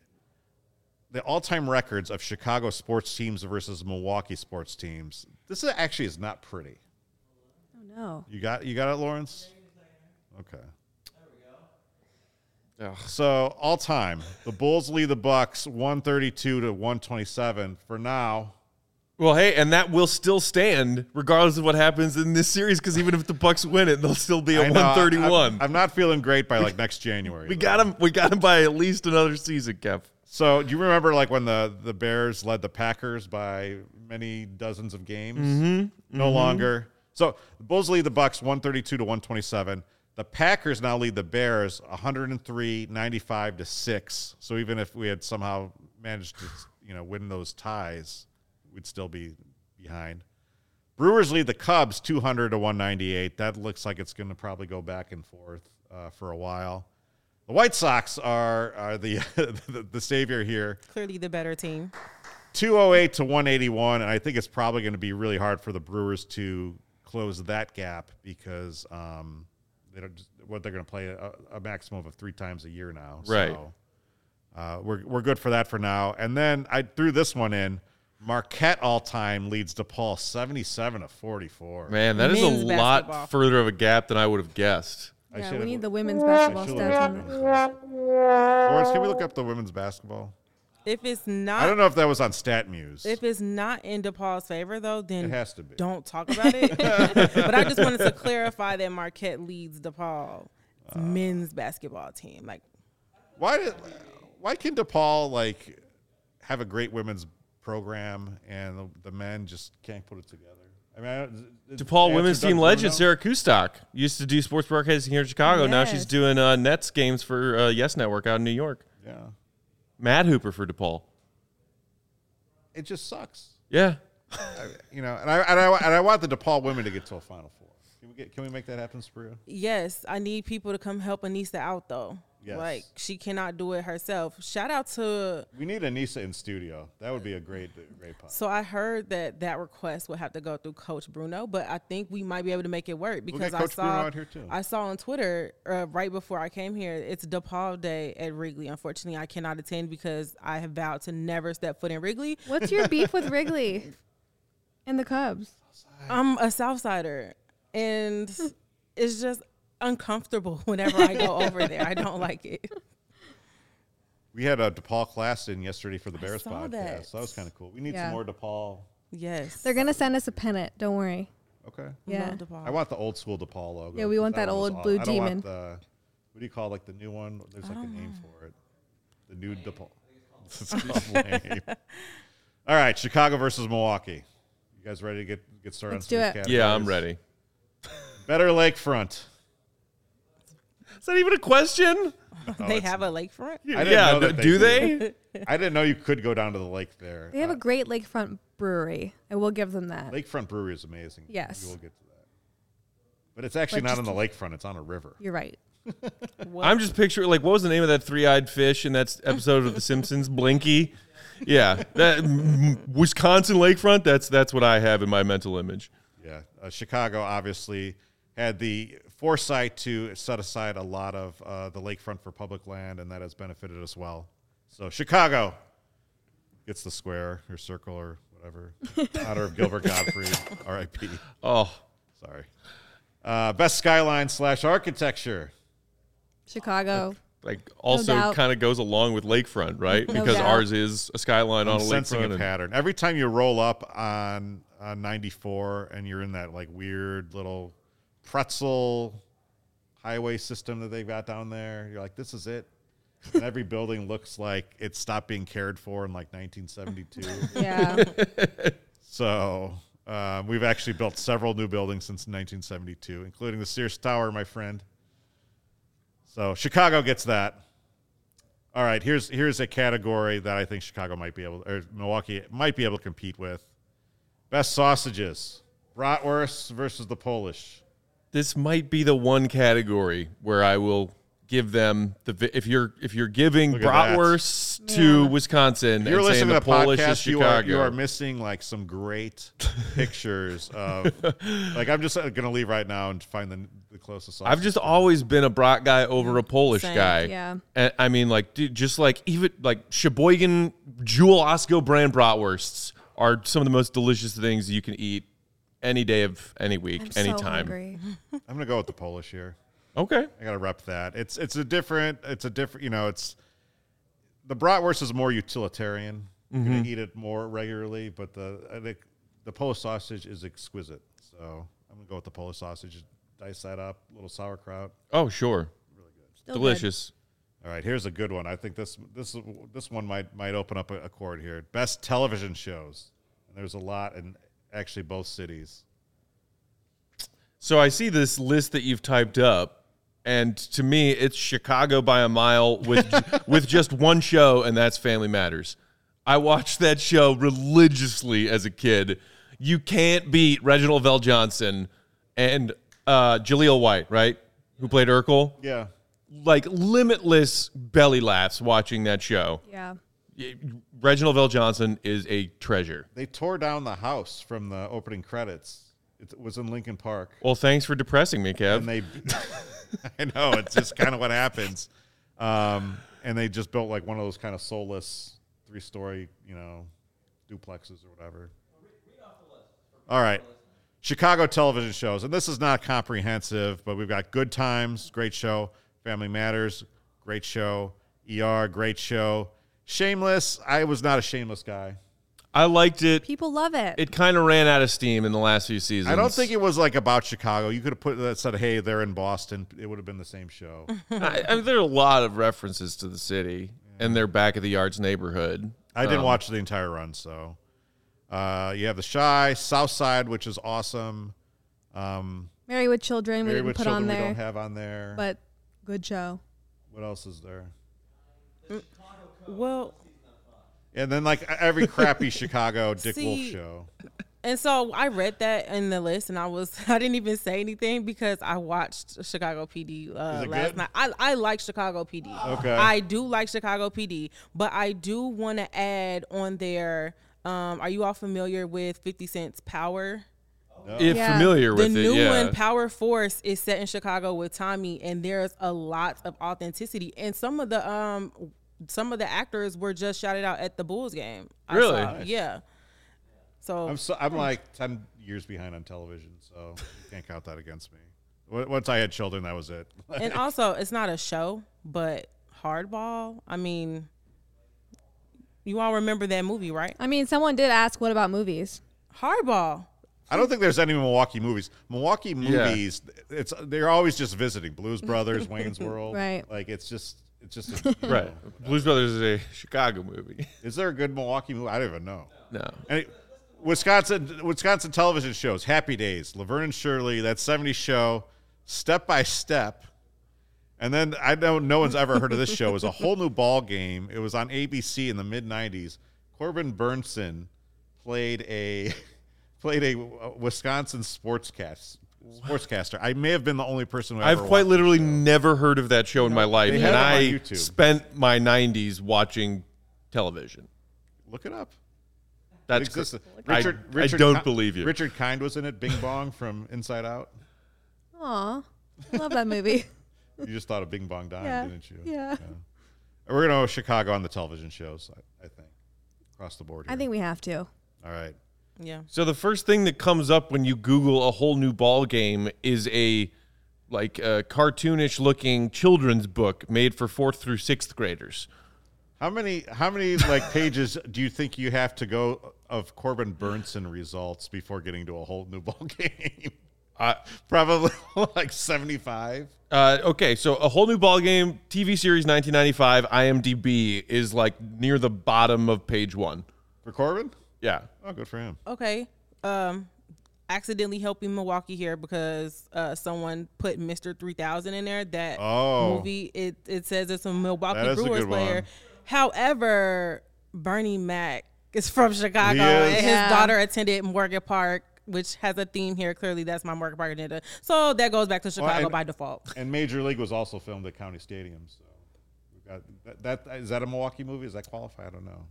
Speaker 1: the all-time records of Chicago sports teams versus Milwaukee sports teams? This is actually is not pretty.
Speaker 3: Oh no.
Speaker 1: You got you got it, Lawrence? Okay. So all time, the Bulls lead the Bucks 132 to 127 for now.
Speaker 4: Well, hey, and that will still stand regardless of what happens in this series. Because even if the Bucks win it, they'll still be at one thirty-one.
Speaker 1: I'm, I'm not feeling great by like next January.
Speaker 4: We got him. We got him by at least another season, Kev.
Speaker 1: So do you remember like when the the Bears led the Packers by many dozens of games? Mm-hmm. No longer. So the Bulls lead the Bucks 132 to 127. The Packers now lead the Bears 103 95 to 6. So even if we had somehow managed to, you know, win those ties, we'd still be behind. Brewers lead the Cubs 200 to 198. That looks like it's going to probably go back and forth uh, for a while. The White Sox are are the (laughs) the, the savior here.
Speaker 2: Clearly the better team.
Speaker 1: 208 to 181 and i think it's probably going to be really hard for the brewers to close that gap because um, they don't just, what they're going to play a, a maximum of three times a year now
Speaker 4: Right.
Speaker 1: so uh, we're, we're good for that for now and then i threw this one in marquette all time leads depaul 77 to 44
Speaker 4: Man, that is
Speaker 2: Men's
Speaker 4: a
Speaker 2: basketball.
Speaker 4: lot further of a gap than I would have guessed.
Speaker 3: Yeah, we need the women's basketball
Speaker 1: should've
Speaker 3: stats on
Speaker 1: looked
Speaker 3: this.
Speaker 1: at women's basketball. Lawrence, can we look up the women's basketball
Speaker 2: If it's not
Speaker 1: i don't know if that was on StatMuse.
Speaker 2: If it's not in DePaul's favor, though, then
Speaker 1: It has to be.
Speaker 2: Don't talk about it. (laughs) but I just wanted to clarify that Marquette leads DePaul
Speaker 1: Uh.
Speaker 2: men's basketball team. Like,
Speaker 1: Why did why can DePaul like have a great women's program and the, the men just can't put it together? I mean, I, is-
Speaker 4: DePaul women's
Speaker 1: Doug
Speaker 4: team legend Sarah Kustok used to do sports broadcasting here in Chicago. Now she's doing uh, Nets games for uh, Yes Network out in New York.
Speaker 1: Yeah,
Speaker 4: Mad Hooper for DePaul.
Speaker 1: it just sucks.
Speaker 4: Yeah.
Speaker 1: I, you know, and I, and I and I want the DePaul women to get to a Final Four. Can we get? Can we make that happen, Spria?
Speaker 2: yes, I need people to come help Aneesah out, though.
Speaker 1: Yes.
Speaker 2: Like, she cannot do it herself. Shout out to.
Speaker 1: We need Aneesah in studio. That would be a great, great pod.
Speaker 2: So I heard that that request would have to go through Coach Bruno, but I think we might be able to make it work because
Speaker 1: get
Speaker 2: I saw
Speaker 1: Bruno out here, too.
Speaker 2: I saw on Twitter uh, right before I came here. It's DePaul Day at Wrigley. Unfortunately, I cannot attend because I have vowed to never step foot in Wrigley.
Speaker 3: What's your beef with Wrigley and the Cubs?
Speaker 2: I'm a Southsider, and it's just uncomfortable (laughs) whenever I go over there. I don't like it. (laughs)
Speaker 1: We had a DePaul class in yesterday for the Bears
Speaker 2: saw
Speaker 1: podcast.
Speaker 2: that.
Speaker 1: So that was kind of cool. We need
Speaker 3: Yeah.
Speaker 1: some more DePaul.
Speaker 2: Yes,
Speaker 3: They're gonna send us a pennant. Don't worry.
Speaker 1: Okay.
Speaker 3: Yeah.
Speaker 2: Love DePaul.
Speaker 1: I want the old school DePaul logo.
Speaker 3: Yeah, we want that
Speaker 1: one was
Speaker 3: old
Speaker 1: aw-
Speaker 3: blue
Speaker 1: I don't want
Speaker 3: demon.
Speaker 1: the, what do you call like the new one? There's like a name
Speaker 2: Oh.
Speaker 1: for it. The new DePaul. (laughs) This lame. All right, Chicago versus Milwaukee. You guys ready to get get started?
Speaker 3: Let's
Speaker 1: on
Speaker 3: do
Speaker 1: it. these
Speaker 4: Yeah, I'm ready.
Speaker 1: Better lakefront.
Speaker 4: Is that even a question? (laughs)
Speaker 2: they have a lakefront.
Speaker 1: I didn't
Speaker 4: yeah,
Speaker 1: know that
Speaker 4: do
Speaker 1: they
Speaker 4: they?
Speaker 1: I didn't know you could go down to the lake there.
Speaker 3: They have
Speaker 1: Uh,
Speaker 3: a great lakefront brewery. I will give them that.
Speaker 1: lakefront brewery is amazing.
Speaker 3: Yes.
Speaker 1: we will get to that. But it's actually
Speaker 3: But
Speaker 1: not on
Speaker 3: just-
Speaker 1: the lakefront; it's on a river.
Speaker 3: You're right. (laughs)
Speaker 4: I'm just picturing like what was the name of that three-eyed fish in that episode of The Simpsons? (laughs) Blinky. Yeah, that mm, Wisconsin lakefront. That's that's what I have in my mental image.
Speaker 1: Yeah, uh, Chicago obviously had the foresight to set aside a lot of uh, the lakefront for public land, and that has benefited us well. So Chicago gets the square or circle or whatever, (laughs) in honor of Gilbert Gottfried, (laughs) R.I.P.
Speaker 4: Oh,
Speaker 1: Sorry. Uh, best skyline slash architecture.
Speaker 3: Chicago.
Speaker 4: like also
Speaker 3: doubt.
Speaker 4: kind of goes along with lakefront, right?
Speaker 3: No
Speaker 4: because
Speaker 3: doubt.
Speaker 4: ours is a skyline
Speaker 1: I'm
Speaker 4: on a
Speaker 1: sensing
Speaker 4: lakefront.
Speaker 1: a
Speaker 4: and-
Speaker 1: pattern. Every time you roll up on, on 94 and you're in that like weird little pretzel highway system that they've got down there, you're like, this is it. And every building looks like it stopped being cared for in like 1972. (laughs)
Speaker 3: Yeah.
Speaker 1: so um, we've actually built several new buildings since 1972, including the Sears Tower, my friend. So Chicago gets that. All right, here's here's a category that I think Chicago might be able, or Milwaukee might be able to compete with. Best sausages: bratwurst versus the Polish.
Speaker 4: This might be the one category where I will give them the if you're if you're giving
Speaker 1: Look
Speaker 4: bratwurst to
Speaker 3: Yeah.
Speaker 4: Wisconsin
Speaker 1: You're
Speaker 4: and saying
Speaker 1: listening to
Speaker 4: the
Speaker 1: the
Speaker 4: Polish is
Speaker 1: podcast. You are you are missing like some great (laughs) pictures of. Like I'm just uh, going to leave right now and find the, the closest. Sausage.
Speaker 4: I've just always been a brat guy over a Polish
Speaker 2: Same.
Speaker 4: guy.
Speaker 3: Yeah.
Speaker 4: And, I mean, like, dude, just like even like Sheboygan Jewel Osco brand bratwursts are some of the most delicious things you can eat any day of any week,
Speaker 3: I'm so
Speaker 4: anytime.
Speaker 3: hungry. (laughs)
Speaker 1: I'm going to go with the Polish here.
Speaker 4: Okay.
Speaker 1: I gotta rep that. It's it's a different. It's a different. You know, it's the bratwurst is more utilitarian. I'm gonna mm-hmm. eat it more regularly, but the I think the Polish sausage is exquisite. So I'm gonna go with the Polish sausage. Dice that up, a little sauerkraut.
Speaker 4: Oh, sure.
Speaker 3: Still good.
Speaker 4: Delicious.
Speaker 1: All right, here's a good one. I think this this this one might might open up a, a chord here. Best television shows. And there's a lot in actually both cities.
Speaker 4: So I see this list that you've typed up, and to me, it's Chicago by a mile with (laughs) with just one show, and that's Family Matters. I watched that show religiously as a kid. You can't beat Reginald VelJohnson and uh, Jaleel White, right? Who played Urkel?
Speaker 1: Yeah.
Speaker 4: Like limitless belly laughs watching that show.
Speaker 3: Yeah.
Speaker 4: Reginald VelJohnson is a treasure.
Speaker 1: They tore down the house from the opening credits. It was in Lincoln Park.
Speaker 4: Well, thanks for depressing me, Kev.
Speaker 1: and they (laughs) I know it's just kind of what happens. Um, and they just built like one of those kind of soulless three story, you know, duplexes or whatever. All right. Chicago television shows. And this is not comprehensive, but we've got Good Times, great show. Family Matters, great show. ER, great show. Shameless, I was not a shameless guy.
Speaker 4: I liked it.
Speaker 3: People love it.
Speaker 4: It kind of ran out of steam in the last few seasons.
Speaker 1: I don't think it was like about Chicago. You could have put that said, "Hey, they're in Boston." It would have been the same show. (laughs)
Speaker 4: I, I mean, there are a lot of references to the city and their back of the yards neighborhood.
Speaker 1: I didn't
Speaker 4: Um,
Speaker 1: watch the entire run, so uh, you have the Chi, South Side, which is awesome. Um,
Speaker 3: Married with Children, we didn't
Speaker 1: with
Speaker 3: put
Speaker 1: Children,
Speaker 3: on
Speaker 1: we
Speaker 3: there,
Speaker 1: don't have on there.
Speaker 3: but good show.
Speaker 1: what else is there?
Speaker 2: Well,
Speaker 1: And then like every crappy (laughs) Chicago Dick Wolf show.
Speaker 2: and so I read that in the list, and I was (laughs) I didn't even say anything because I watched Chicago PD uh, last
Speaker 1: good?
Speaker 2: night. I I like Chicago PD.
Speaker 1: Okay.
Speaker 2: I do like Chicago PD, but I do want to add on there. Um, are you all familiar with Fifty Cent's Power?
Speaker 4: If
Speaker 3: Yeah.
Speaker 4: familiar
Speaker 2: The
Speaker 4: with
Speaker 2: new
Speaker 4: it, yeah.
Speaker 2: The new one, Power Force, is set in Chicago with Tommy, and there's a lot of authenticity. And some of the um, some of the actors were just shouted out at the Bulls game. I
Speaker 4: Really?
Speaker 2: saw. Yeah. So
Speaker 1: I'm so, I'm like ten years behind on television, so you can't count that against me. Once I had children, that was it. (laughs)
Speaker 2: and also it's not a show, but Hardball. I mean, you all remember that movie, right?
Speaker 3: I mean, someone did ask, "What about movies?"
Speaker 2: Hardball.
Speaker 1: I don't think there's any Milwaukee movies. Milwaukee
Speaker 4: Yeah.
Speaker 1: movies, it's they're always just visiting Blues Brothers, Wayne's World. (laughs)
Speaker 3: Right.
Speaker 1: Like it's just it's just a, (laughs)
Speaker 4: right. (laughs) Blues Brothers is a Chicago movie. (laughs)
Speaker 1: Is there a good Milwaukee movie? I don't even know.
Speaker 4: No.
Speaker 1: Any, Wisconsin Wisconsin television shows, Happy Days, Laverne and Shirley, that 70s show, Step by Step. And then I know no one's ever heard of this show. It was a whole new ball game. It was on ABC in the mid 90s. Corbin Bernsen played a played a uh, Wisconsin sportscast sportscaster. I may have been the only person who ever
Speaker 4: I've quite literally never heard of that show in my life, and
Speaker 1: have it on
Speaker 4: I
Speaker 1: YouTube.
Speaker 4: spent my 90s watching television.
Speaker 1: look it up. It
Speaker 4: That's
Speaker 1: existed.
Speaker 4: I-
Speaker 1: Richard,
Speaker 4: I
Speaker 1: Richard
Speaker 4: don't
Speaker 1: Ki-
Speaker 4: believe you.
Speaker 1: Richard Kind was in it. Bing Bong from Inside Out.
Speaker 3: Aw, I love that movie. (laughs)
Speaker 1: You just thought of Bing Bong Dime,
Speaker 3: Yeah.
Speaker 1: didn't you?
Speaker 3: Yeah.
Speaker 1: We're gonna go Chicago on the television shows. I, I think across the board.
Speaker 3: I
Speaker 1: here.
Speaker 3: think we have to.
Speaker 1: All right.
Speaker 2: Yeah.
Speaker 4: So the first thing that comes up when you Google a whole new ball game is a like a cartoonish looking children's book made for fourth through sixth graders.
Speaker 1: How many how many like (laughs) pages do you think you have to go of Corbin Bernsen results before getting to a whole new (laughs) ball game?
Speaker 4: Uh,
Speaker 1: Probably (laughs) like seventy five.
Speaker 4: uh, okay, so a whole new ball game, TV series 1995, IMDb is like near the bottom of page one.
Speaker 1: For Corbin?
Speaker 4: Yeah.
Speaker 1: Oh, good for him.
Speaker 2: Okay. Um, accidentally helping Milwaukee here because uh, someone put Mister Three Thousand in there. That
Speaker 1: Oh.
Speaker 2: movie it it says it's a Milwaukee
Speaker 1: That is a
Speaker 2: Brewers
Speaker 1: good
Speaker 2: player.
Speaker 1: one.
Speaker 2: However, Bernie Mac is from Chicago,
Speaker 1: He is.
Speaker 2: and
Speaker 3: Yeah.
Speaker 2: his daughter attended Morgan Park. Which has a theme here. Clearly, that's my Morgan Park agenda. So that goes back to Chicago
Speaker 1: and-
Speaker 2: by default.
Speaker 1: And Major League was also filmed at County Stadium. So we've got that, that is that a Milwaukee movie? Does that qualify? I don't know.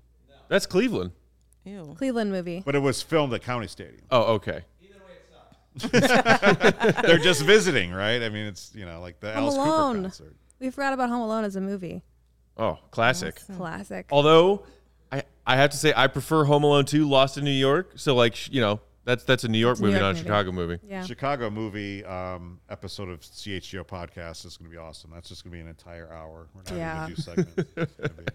Speaker 4: That's Cleveland.
Speaker 2: Ew.
Speaker 3: Cleveland movie.
Speaker 1: But it was filmed at County Stadium.
Speaker 4: Oh, okay. Either way it's (laughs) not.
Speaker 1: They're just visiting, right? I mean, it's you know like the
Speaker 3: Home
Speaker 1: Alice Cooper
Speaker 3: Alone.
Speaker 1: concert.
Speaker 3: We forgot about Home Alone as a movie.
Speaker 4: Oh, classic.
Speaker 3: Classic.
Speaker 4: Although I I have to say I prefer Home Alone 2 Lost in New York. So like, sh- you know, That's that's a New York
Speaker 3: It's a New
Speaker 4: movie,
Speaker 3: York
Speaker 4: not a
Speaker 3: movie.
Speaker 4: Chicago movie.
Speaker 3: Yeah.
Speaker 1: Chicago movie um, episode of CHGO podcast is going to be awesome. That's just going to be an entire hour. We're not
Speaker 3: Yeah.
Speaker 1: going to do segments. It's gonna be- (laughs)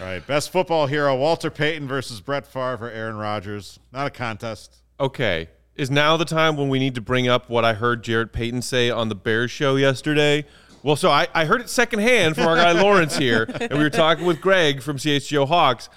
Speaker 1: All right, best football hero: Walter Payton versus Brett Favre Aaron Rodgers. Not a contest.
Speaker 4: Okay. Is now the time when we need to bring up what I heard Jarrett Payton say on the Bears show yesterday? Well, so I, I heard it secondhand from our guy (laughs) Lawrence here, and we were talking with Greg from CHGO Hawks.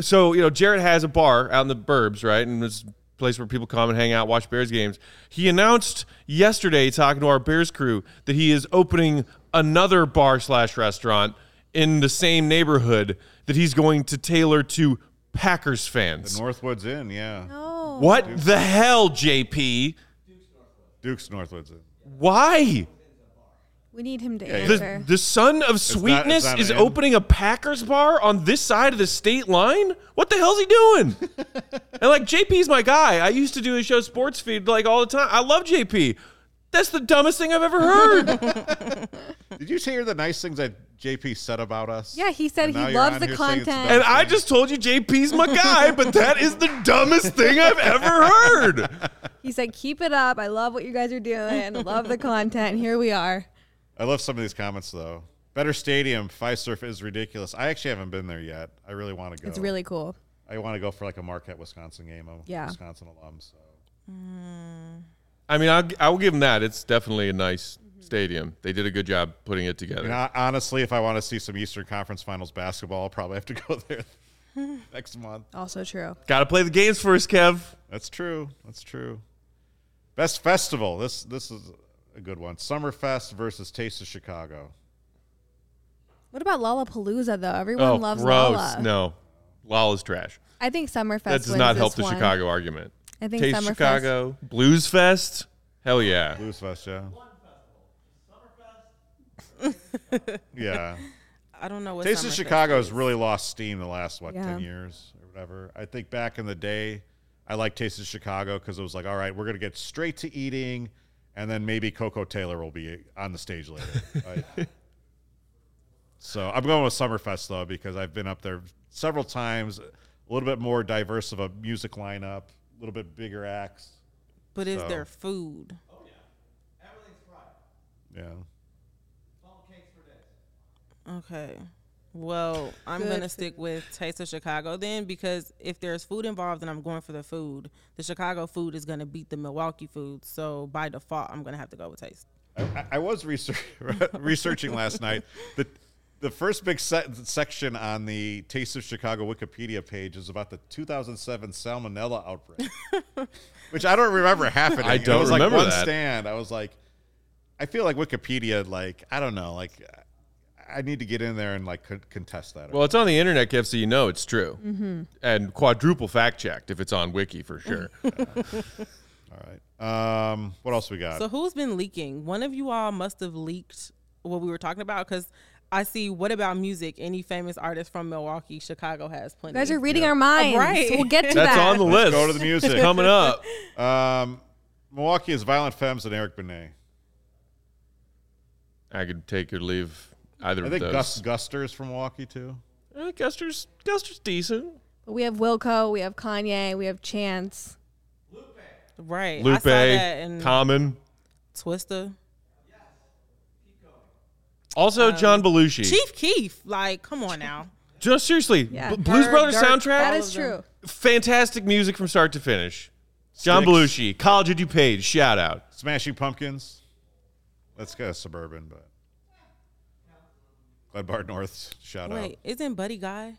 Speaker 4: So, you know, Jarrett has a bar out in the burbs, right? And this place where people come and hang out, watch Bears games. He announced yesterday, talking to our Bears crew, that he is opening another bar slash restaurant in the same neighborhood that he's going to tailor to Packers fans.
Speaker 1: The Northwoods Inn, yeah.
Speaker 3: Oh.
Speaker 4: What the hell, JP?
Speaker 1: Duke's Northwoods Inn.
Speaker 4: Why?
Speaker 3: We need him to
Speaker 1: Yeah,
Speaker 3: answer.
Speaker 4: The, the son of sweetness
Speaker 1: it's not
Speaker 4: is opening a Packers bar on this side of the state line? What the hell's he doing? (laughs) and like JP's my guy. I used to do his show Sports Feed like all the time. I love JP. That's the dumbest thing I've ever heard. (laughs)
Speaker 1: Did you hear the nice things that JP said about us?
Speaker 3: yeah, he said he
Speaker 1: you're
Speaker 3: loves the
Speaker 1: here saying it's the
Speaker 3: content.
Speaker 4: and I just told you JP's my guy, but that is the dumbest thing I've ever heard. (laughs)
Speaker 3: He said, "Keep it up. I love what you guys are doing. Love the content. Here we are."
Speaker 1: I love some of these comments though. Better stadium, Fiserv is ridiculous. I actually haven't been there yet. I really want to go.
Speaker 3: It's really cool.
Speaker 1: I want to go for like a Marquette, Wisconsin game. I'm a
Speaker 3: Yeah.
Speaker 1: Wisconsin alum, so mm.
Speaker 4: I mean, I'll, I will give him that. It's definitely a nice stadium. They did a good job putting it together.
Speaker 1: mean, hon- honestly, if I want to see some Eastern Conference Finals basketball, I'll probably have to (laughs) go there (laughs) next month.
Speaker 3: Also true.
Speaker 4: Got to play the games first, Kev.
Speaker 1: That's true. That's true. Best festival. This this is a good one. Summerfest versus Taste of Chicago.
Speaker 3: What about Lollapalooza though? Everyone
Speaker 4: Oh,
Speaker 3: loves
Speaker 4: gross.
Speaker 3: Lolla.
Speaker 4: No. Lala's trash.
Speaker 3: I think Summerfest.
Speaker 4: That does
Speaker 3: wins
Speaker 4: not help the
Speaker 3: one.
Speaker 4: Chicago argument.
Speaker 3: I think
Speaker 4: Taste
Speaker 3: Summerfest.
Speaker 4: Chicago. Blues Fest. Hell yeah.
Speaker 1: Blues Fest, yeah. (laughs) yeah.
Speaker 2: I don't know what
Speaker 1: Taste of Chicago has really lost steam the last what
Speaker 3: Yeah.
Speaker 1: ten years or whatever. I think back in the day, I liked Taste of Chicago because it was like, all right, we're gonna get straight to eating, and then maybe Koko Taylor will be on the stage later. (laughs) right? so I'm going with Summerfest though because I've been up there several times. A little bit more diverse of a music lineup, a little bit bigger acts.
Speaker 2: But is there food?
Speaker 1: Oh yeah, everything's fried. Yeah.
Speaker 2: Okay. Well, I'm
Speaker 3: Good
Speaker 2: gonna stick with Taste of Chicago then because if there's food involved and I'm going for the food, the Chicago food is gonna beat the Milwaukee food. So by default, I'm gonna have to go with Taste.
Speaker 1: I, I was research, (laughs) researching last night. The the first big se- section on the Taste of Chicago Wikipedia page is about the 2007 salmonella outbreak, (laughs) which I don't remember happening.
Speaker 4: I
Speaker 1: It
Speaker 4: don't
Speaker 1: was
Speaker 4: remember
Speaker 1: like one
Speaker 4: that.
Speaker 1: stand. I was like, I feel like Wikipedia, like I don't know, like I need to get in there and like con- contest that.
Speaker 4: Well, it's on the internet, Kev, so you know it's true. And quadruple fact checked if it's on Wiki for sure. (laughs) (laughs)
Speaker 1: All right. Um, what else we got?
Speaker 2: So who's been leaking? One of you all must have leaked what we were talking about because I see. What about music? Any famous artist from Milwaukee, Chicago has plenty.
Speaker 3: You guys are reading
Speaker 1: Yeah.
Speaker 3: our minds.
Speaker 2: Right.
Speaker 3: We'll get to (laughs)
Speaker 4: That's
Speaker 3: that.
Speaker 4: on the
Speaker 1: Let's
Speaker 4: list.
Speaker 1: go to the music.
Speaker 4: Coming up.
Speaker 1: um, Milwaukee is Violent Femmes and Eric Benet.
Speaker 4: I could take or leave either
Speaker 1: I
Speaker 4: of
Speaker 1: think
Speaker 4: those.
Speaker 1: Gus Guster's from Milwaukee too.
Speaker 4: Eh, Guster's, Guster's decent.
Speaker 3: But we have Wilco, we have Kanye, we have Chance. Lupe.
Speaker 2: Right. I
Speaker 4: Lupe,
Speaker 2: saw that in
Speaker 4: Common.
Speaker 2: Twista.
Speaker 4: Also, John Belushi.
Speaker 2: Chief Keef. Like, come on now.
Speaker 4: Just seriously,
Speaker 3: Yeah.
Speaker 4: B- Blues
Speaker 2: Bird,
Speaker 4: Brothers
Speaker 2: Dirt,
Speaker 4: soundtrack.
Speaker 3: That is
Speaker 2: all
Speaker 3: is
Speaker 2: of
Speaker 3: true.
Speaker 4: Fantastic music from start to finish. John
Speaker 1: Sticks.
Speaker 4: Belushi, College of DuPage, shout out.
Speaker 1: Smashing Pumpkins. That's kind of suburban, but Glenbard North. Shout
Speaker 2: Wait,
Speaker 1: out,
Speaker 2: isn't Buddy Guy?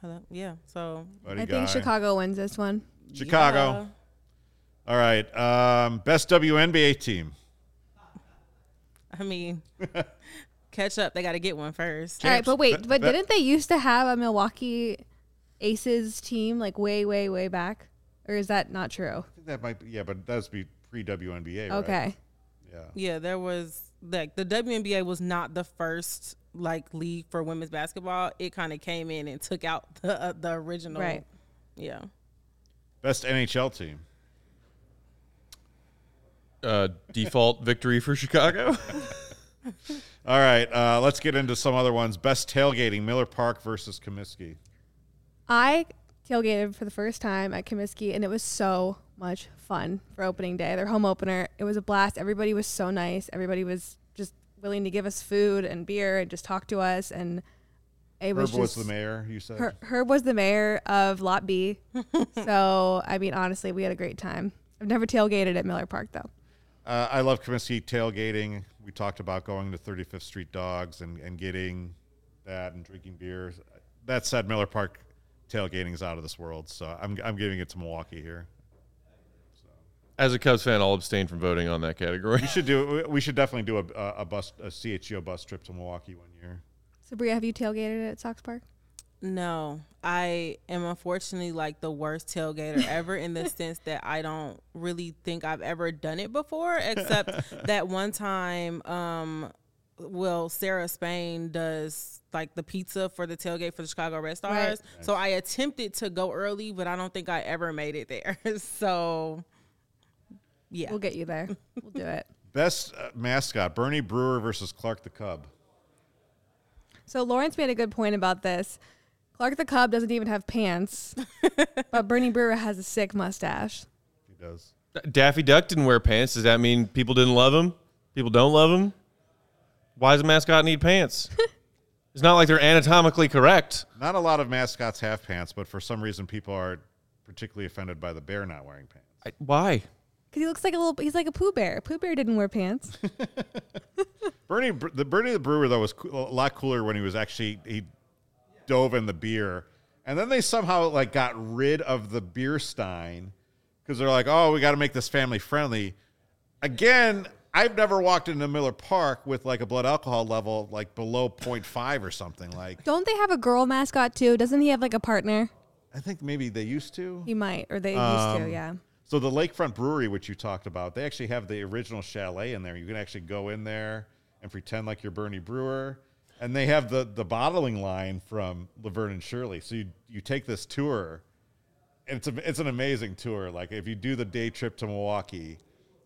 Speaker 2: Hello. Yeah. So
Speaker 1: buddy
Speaker 3: I
Speaker 1: guy.
Speaker 3: think Chicago wins this one.
Speaker 1: Chicago. All right. Um, best WNBA team. (laughs)
Speaker 2: I mean, catch up. They got to get one first.
Speaker 3: All right, but wait,
Speaker 1: That-
Speaker 3: but
Speaker 1: that-
Speaker 3: didn't they used to have a Milwaukee Aces team like way, way, way back? Or is that not true?
Speaker 1: I think that might be. Yeah, but that's be pre WNBA. Right?
Speaker 3: Okay.
Speaker 1: Yeah.
Speaker 2: Yeah, there was like the WNBA was not the first like league for women's basketball. It kind of came in and took out (laughs) the uh, the original.
Speaker 3: Right.
Speaker 2: Yeah.
Speaker 1: Best NHL team.
Speaker 4: Uh, default victory for Chicago. (laughs)
Speaker 1: All right. Uh, let's get into some other ones. Best tailgating. Miller Park versus Comiskey.
Speaker 3: I tailgated for the first time at Comiskey, and it was so much fun for opening day. Their home opener, it was a blast. Everybody was so nice. Everybody was just willing to give us food and beer and just talk to us. And it was
Speaker 1: Herb was
Speaker 3: just
Speaker 1: the mayor. You said.
Speaker 3: Her, Herb was the mayor of Lot B. (laughs) so I mean, honestly, we had a great time. I've never tailgated at Miller Park though.
Speaker 1: Uh, I love Comiskey tailgating. We talked about going to 35th Street Dogs and, and getting that and drinking beers. That said, Miller Park tailgating is out of this world, so I'm, I'm giving it to Milwaukee here.
Speaker 4: As a Cubs fan, I'll abstain from voting on that category.
Speaker 1: We should do. We should definitely do a, a bus, a CHGO bus trip to Milwaukee one year.
Speaker 3: So Bria, have you tailgated at Sox Park?
Speaker 2: No, I am unfortunately like the worst tailgater (laughs) ever in the sense that I don't really think I've ever done it before, except (laughs) that one time, um, well, Sarah Spain does like the pizza for the tailgate for the Chicago Red Stars.
Speaker 3: Right.
Speaker 2: So I attempted to go early, but I don't think I ever made it there. (laughs) so, yeah.
Speaker 3: We'll get you there. (laughs) We'll do it.
Speaker 1: Best uh, mascot: Bernie Brewer versus Clark the Cub.
Speaker 3: So Lawrence made a good point about this. Clark the Cub doesn't even have pants, (laughs) but Bernie Brewer has a sick mustache.
Speaker 1: He does.
Speaker 4: Daffy Duck didn't wear pants. Does that mean people didn't love him? People don't love him? Why does a mascot need pants? (laughs) it's not like they're anatomically correct.
Speaker 1: Not a lot of mascots have pants, but for some reason, people are particularly offended by the bear not wearing pants.
Speaker 4: I, why?
Speaker 3: Because he looks like a little, he's like a Pooh Bear. Pooh Bear didn't wear pants. (laughs)
Speaker 1: Bernie, the Bernie the Brewer though was a lot cooler when he was actually he dove in the beer, and then they somehow like got rid of the beer stein because they're like, oh, we got to make this family friendly. Again, I've never walked into Miller Park with like a blood alcohol level like below 0.5 or something. Like
Speaker 3: Don't they have a girl mascot too? Doesn't he have like a partner?
Speaker 1: I think maybe they used to.
Speaker 3: He might, or they used
Speaker 1: Um,
Speaker 3: to, yeah.
Speaker 1: So the Lakefront Brewery, which you talked about, they actually have the original chalet in there. You can actually go in there and pretend like you're Bernie Brewer, and they have the the bottling line from Laverne and Shirley. So you you take this tour, and it's a, it's an amazing tour. Like if you do the day trip to Milwaukee,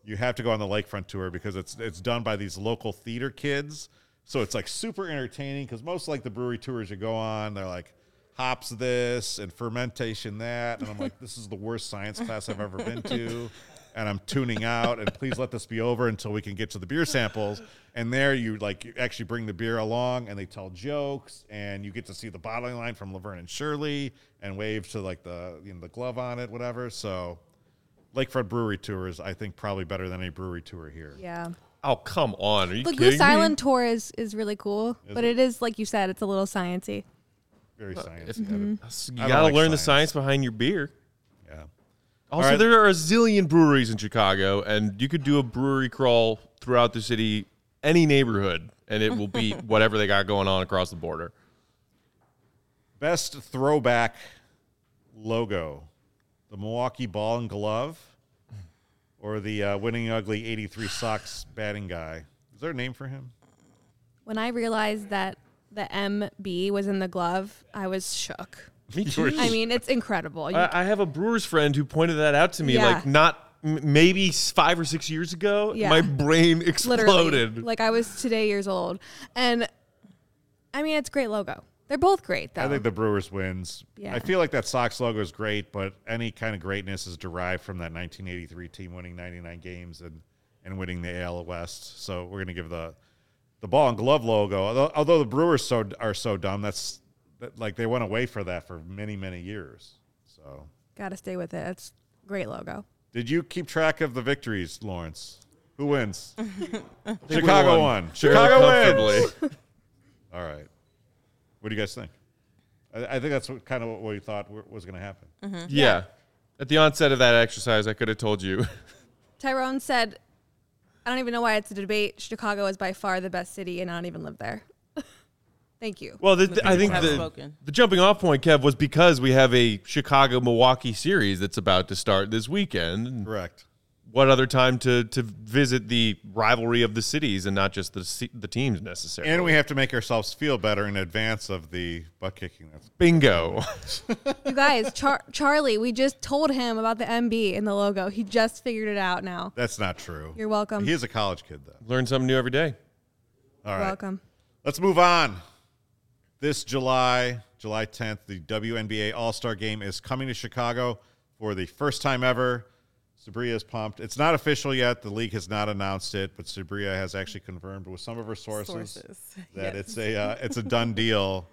Speaker 1: you have to go on the Lakefront tour because it's it's done by these local theater kids. So it's like super entertaining because most like the brewery tours you go on, they're like hops this and fermentation that, and I'm like, this is the worst science class I've ever been to, (laughs) and I'm tuning out. And please let this be over until we can get to the beer samples. And there you like you actually bring the beer along, and they tell jokes, and you get to see the bottling line from Laverne and Shirley, and wave to like the you know the glove on it, whatever. So. Lakefront Brewery Tour is, I think, probably better than any brewery tour here.
Speaker 3: Yeah.
Speaker 4: Oh, come on. Are you
Speaker 3: The
Speaker 4: kidding
Speaker 3: Goose
Speaker 4: me?
Speaker 3: Island tour is, is really cool,
Speaker 1: Is
Speaker 3: but
Speaker 1: it?
Speaker 3: it is, like you said, it's a little sciencey.
Speaker 1: Very science.
Speaker 4: if-
Speaker 1: of.
Speaker 4: You
Speaker 1: I don't
Speaker 4: got to
Speaker 1: like
Speaker 4: learn the
Speaker 1: science.
Speaker 4: science behind your beer.
Speaker 1: Yeah.
Speaker 4: Also,
Speaker 1: right.
Speaker 4: there are a zillion breweries in Chicago, and you could do a brewery crawl throughout the city, any neighborhood, and it will be (laughs) whatever they got going on across the border.
Speaker 1: Best throwback logo: the Milwaukee Ball and Glove, or the uh, winning ugly '83 Sox batting guy. Is there a name for him?
Speaker 3: When I realized that the MB was in the glove, I was shook.
Speaker 4: Me too.
Speaker 3: I mean, it's incredible. You-
Speaker 4: I, I have a Brewers friend who pointed that out to me,
Speaker 3: Yeah.
Speaker 4: like not m- maybe s- five or six years ago.
Speaker 3: Yeah.
Speaker 4: My brain exploded.
Speaker 3: literally, like I was today years old, and I mean, it's a great logo. They're both great, though.
Speaker 1: I think the Brewers wins.
Speaker 3: Yeah.
Speaker 1: I feel like that Sox logo is great, but any kind of greatness is derived from that 1983 team winning 99 games and, and winning the AL West. So we're going to give the the ball and glove logo. Although, although the Brewers so are so dumb, that's that, like they went away for that for many many years. So
Speaker 3: Got to stay with it. It's great logo.
Speaker 1: did you keep track of the victories, Lawrence? Who wins? (laughs) Chicago
Speaker 4: won.
Speaker 1: won. Chicago
Speaker 4: comfortably.
Speaker 1: wins. (laughs) All right. What do you guys think? I, I think that's what, kind of what we thought was going to happen. Mm-hmm.
Speaker 4: yeah. At the onset of that exercise, I could have told you. (laughs)
Speaker 3: Tyrone said, "I don't even know why it's a debate. Chicago is by far the best city, and I don't even live there." (laughs) Thank you.
Speaker 4: Well, the,
Speaker 2: The
Speaker 4: I think the, the jumping off point, Kev, was because we have a Chicago Milwaukee series that's about to start this weekend.
Speaker 1: Correct.
Speaker 4: What other time to to visit the rivalry of the cities and not just the the teams necessarily?
Speaker 1: And we have to make ourselves feel better in advance of the butt kicking. That's
Speaker 4: bingo.
Speaker 3: You guys, Char- Charlie, we just told him about the MB in the logo. He just figured it out now.
Speaker 1: that's not true.
Speaker 3: You're welcome.
Speaker 1: He is a college kid, though.
Speaker 4: Learn something new every day.
Speaker 1: All
Speaker 3: You're
Speaker 1: right.
Speaker 3: welcome.
Speaker 1: Let's move on. this July, July 10th, the WNBA All Star Game is coming to Chicago for the first time ever. Sabria is pumped. It's not official yet. The league has not announced it, but Sabria has actually confirmed with some of her sources,
Speaker 2: Sources.
Speaker 1: that
Speaker 2: Yes.
Speaker 1: it's a uh, it's a done deal.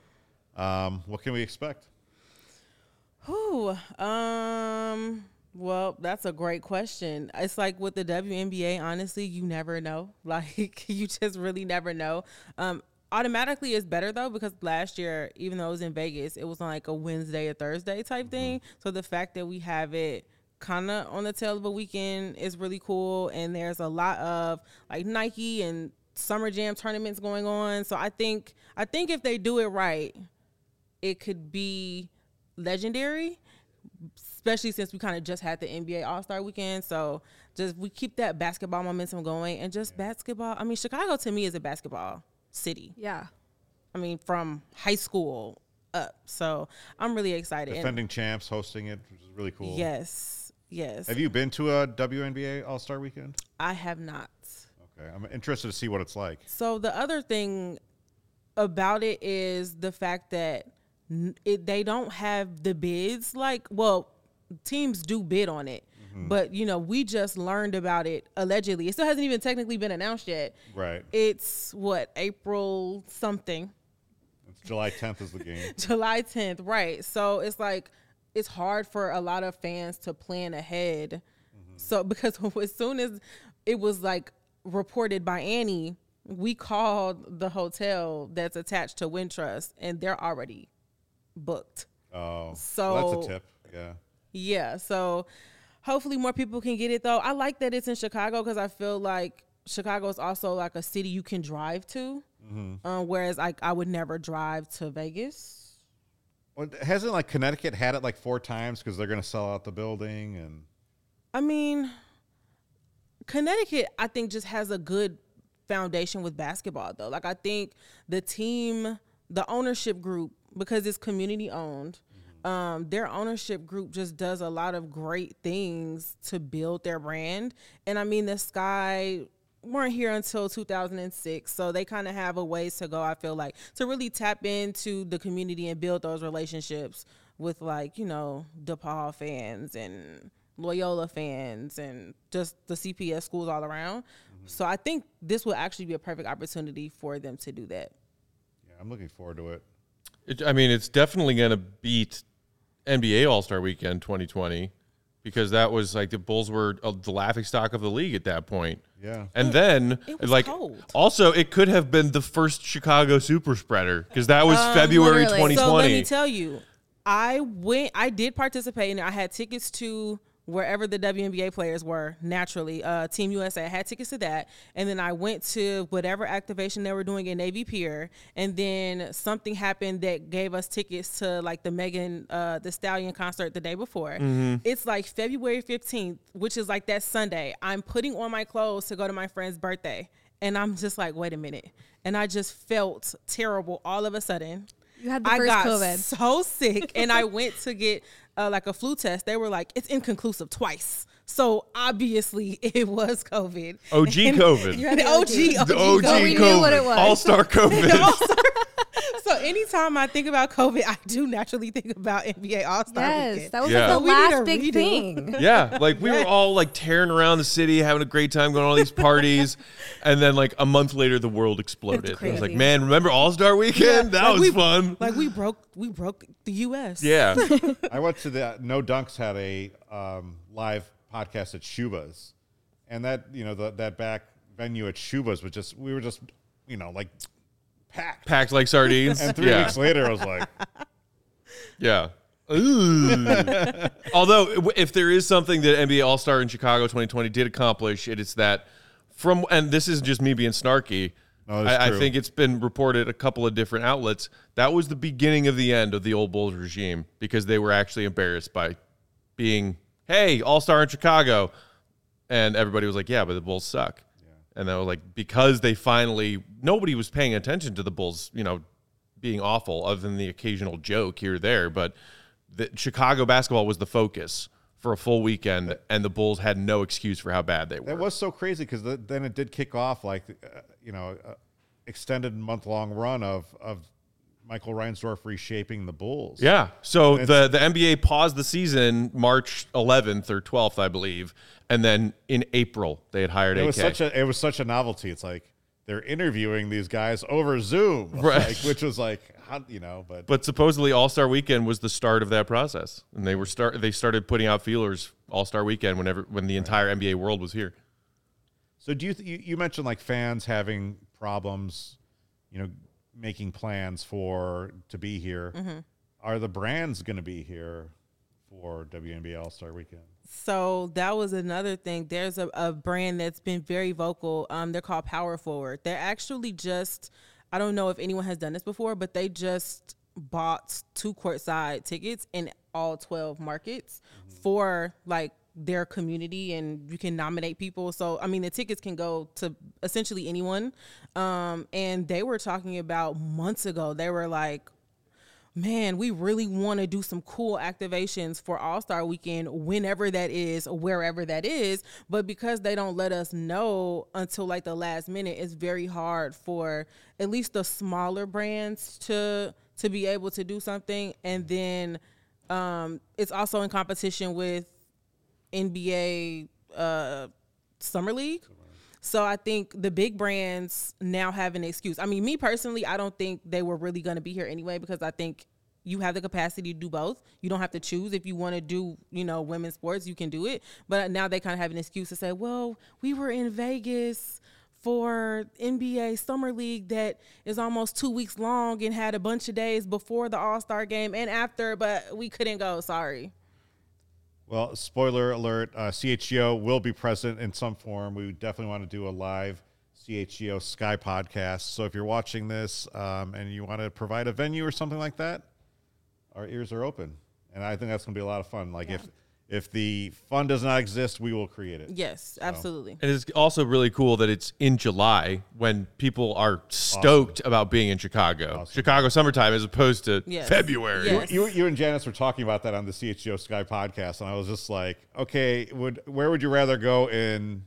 Speaker 1: Um, what can we expect?
Speaker 2: Whew. Um. Well, that's a great question. It's like with the WNBA, honestly, you never know. (laughs) Like you just really never know. Um, automatically it's better though because last year, even though it was in Vegas, it was on like a Wednesday or Thursday type thing. So the fact that we have it kind of on the tail of a weekend is really cool. And there's a lot of like Nike and Summer Jam tournaments going on. So I think I think if they do it right, it could be legendary especially since we kind of just had the NBA All Star Weekend. So just we keep that basketball momentum going, and just basketball. I mean, Chicago to me is a basketball city.
Speaker 3: Yeah.
Speaker 2: I mean, from high school up. So I'm really excited. And
Speaker 1: Defending champs hosting it, which is really cool.
Speaker 2: yes, yes.
Speaker 1: Have you been to a WNBA All Star Weekend?
Speaker 2: I have not.
Speaker 1: Okay, I'm interested to see what it's like.
Speaker 2: So the other thing about it is the fact that it, they don't have the bids like well teams do bid on it mm-hmm. but you know we just learned about it allegedly it still hasn't even technically been announced yet
Speaker 1: Right.
Speaker 2: it's what april something
Speaker 1: It's July 10th is the game. (laughs)
Speaker 2: july 10th right so it's like it's hard for a lot of fans to plan ahead so (laughs) because as soon as it was like reported by annie we called the hotel that's attached to wintrust and they're already booked
Speaker 1: Oh,
Speaker 2: So-
Speaker 1: well, that's a tip. Yeah.
Speaker 2: yeah, so hopefully more people can get it though. I like that it's in Chicago because I feel like Chicago is also like a city you can drive to, um, whereas like I would never drive to Vegas.
Speaker 1: Hasn't like Connecticut had it like four times because they're going to sell out the building and
Speaker 2: I mean, Connecticut, I think, just has a good foundation with basketball, though. Like, I think the team, the ownership group, because it's community owned, um, their ownership group just does a lot of great things to build their brand. And I mean, the Sky weren't here until 2006, so they kind of have a ways to go, I feel like, to really tap into the community and build those relationships with, like, you know, DePaul fans and Loyola fans and just the CPS schools all around. Mm-hmm. So I think this will actually be a perfect opportunity for them to do that.
Speaker 1: yeah, I'm looking forward to it.
Speaker 4: It, I mean, it's definitely going to beat NBA All Star Weekend 2020 because that was like the Bulls were uh, the laughing stock of the league at that point.
Speaker 1: Yeah.
Speaker 4: And then,
Speaker 2: it
Speaker 4: like,
Speaker 2: cold.
Speaker 4: also, it could have been the first Chicago super spreader because that was February
Speaker 3: literally.
Speaker 4: 2020.
Speaker 2: So let me tell you, I went. I did participate, and I had tickets to wherever the WNBA players were. Naturally, uh, Team USA I had tickets to that, and then I went to whatever activation they were doing in Navy Pier, and then something happened that gave us tickets to like the Megan uh, Thee Stallion concert the day before. It's like February fifteenth, which is like that Sunday. I'm putting on my clothes to go to my friend's birthday. And I'm just like, wait a minute. And I just felt terrible all of a sudden.
Speaker 3: You had the
Speaker 2: I
Speaker 3: first
Speaker 2: got
Speaker 3: COVID.
Speaker 2: so sick, and I went to get uh, like a flu test. They were like, it's inconclusive twice. So obviously (laughs) it was COVID.
Speaker 4: OG
Speaker 2: And-
Speaker 4: COVID.
Speaker 2: The OG, OG,
Speaker 4: the OG
Speaker 2: COVID.
Speaker 3: We knew what it was.
Speaker 4: All Star (laughs) COVID.
Speaker 2: So anytime I think about COVID, I do naturally think about NBA All Star
Speaker 3: Yes,
Speaker 2: Weekend.
Speaker 3: that was
Speaker 4: Yeah.
Speaker 3: like the
Speaker 2: need
Speaker 3: last big
Speaker 2: redo.
Speaker 3: thing. (laughs)
Speaker 4: yeah, like we were all like tearing around the city, having a great time, going to all these parties, and then like a month later, the world exploded. It was like, man, remember All Star Weekend? That
Speaker 2: Like,
Speaker 4: was
Speaker 2: we-
Speaker 4: fun.
Speaker 2: Like we broke, we broke the U.S.
Speaker 4: yeah,
Speaker 1: I went to the No Dunks had a um, live podcast at Schubas, and that you know the, that back venue at Schubas was just we were just you know like packed.
Speaker 4: packed like sardines.
Speaker 1: And three
Speaker 4: yeah,
Speaker 1: weeks later, I was like, (laughs)
Speaker 4: yeah. Although, if there is something that NBA All Star in Chicago 2020 did accomplish, it is that from and this isn't just me being snarky.
Speaker 1: No,
Speaker 4: I, I think it's been reported a couple of different outlets that was the beginning of the end of the old Bulls regime because they were actually embarrassed by being, hey, All Star in Chicago, and everybody was like, yeah, but the Bulls suck. And they were like, because they finally nobody was paying attention to the Bulls, you know, being awful, other than the occasional joke here or there. But the, Chicago basketball was the focus for a full weekend, and the Bulls had no excuse for how bad they were.
Speaker 1: that was so crazy because the, then it did kick off like uh, you know uh, extended month long run of of Michael Reinsdorf reshaping the Bulls.
Speaker 4: Yeah. So the the NBA paused the season March 11th or 12th, I believe, and then in April they had hired
Speaker 1: it
Speaker 4: AK.
Speaker 1: was such a it was such a novelty. It's like they're interviewing these guys over Zoom, (laughs)
Speaker 4: Right.
Speaker 1: like, which was like, how, you know, but,
Speaker 4: but supposedly All Star Weekend was the start of that process, and they were start they started putting out feelers All Star Weekend whenever when the entire NBA world was here.
Speaker 1: So do you, th- you you mentioned like fans having problems, you know, making plans for to be here.
Speaker 2: Mm-hmm.
Speaker 1: Are the brands going to be here for WNBA All Star Weekend?
Speaker 2: So that was another thing. There's a, a brand that's been very vocal. Um, they're called Power Forward. They're actually just, I don't know if anyone has done this before, but they just bought two courtside tickets in all 12 markets for like their community and you can nominate people. So, I mean, the tickets can go to essentially anyone. Um, and they were talking about months ago, they were like, man, we really want to do some cool activations for All Star Weekend, whenever that is, wherever that is. But because they don't let us know until like the last minute, it's very hard for at least the smaller brands to to be able to do something. And then um, it's also in competition with NBA uh, Summer League. So I think the big brands now have an excuse. I mean, me personally, I don't think they were really going to be here anyway because I think you have the capacity to do both. You don't have to choose if you want to do, you know, women's sports, you can do it. But now they kind of have an excuse to say, "Well, we were in Vegas for NBA Summer League that is almost 2 weeks long and had a bunch of days before the All-Star game and after, but we couldn't go, sorry."
Speaker 1: Well, spoiler alert: uh, CHGO will be present in some form. We definitely want to do a live CHGO Sky podcast. So if you're watching this um, and you want to provide a venue or something like that, our ears are open, and I think that's going to be a lot of fun. Like if if the fund does not exist, we will create it.
Speaker 2: Yes, absolutely.
Speaker 4: And it's also really cool that it's in July when people are stoked about being in Chicago. Chicago summertime as opposed to
Speaker 2: Yes.
Speaker 4: February.
Speaker 2: Yes.
Speaker 1: You, you and Janice were talking about that on the CHGO Sky podcast, and I was just like, okay, would where would you rather go in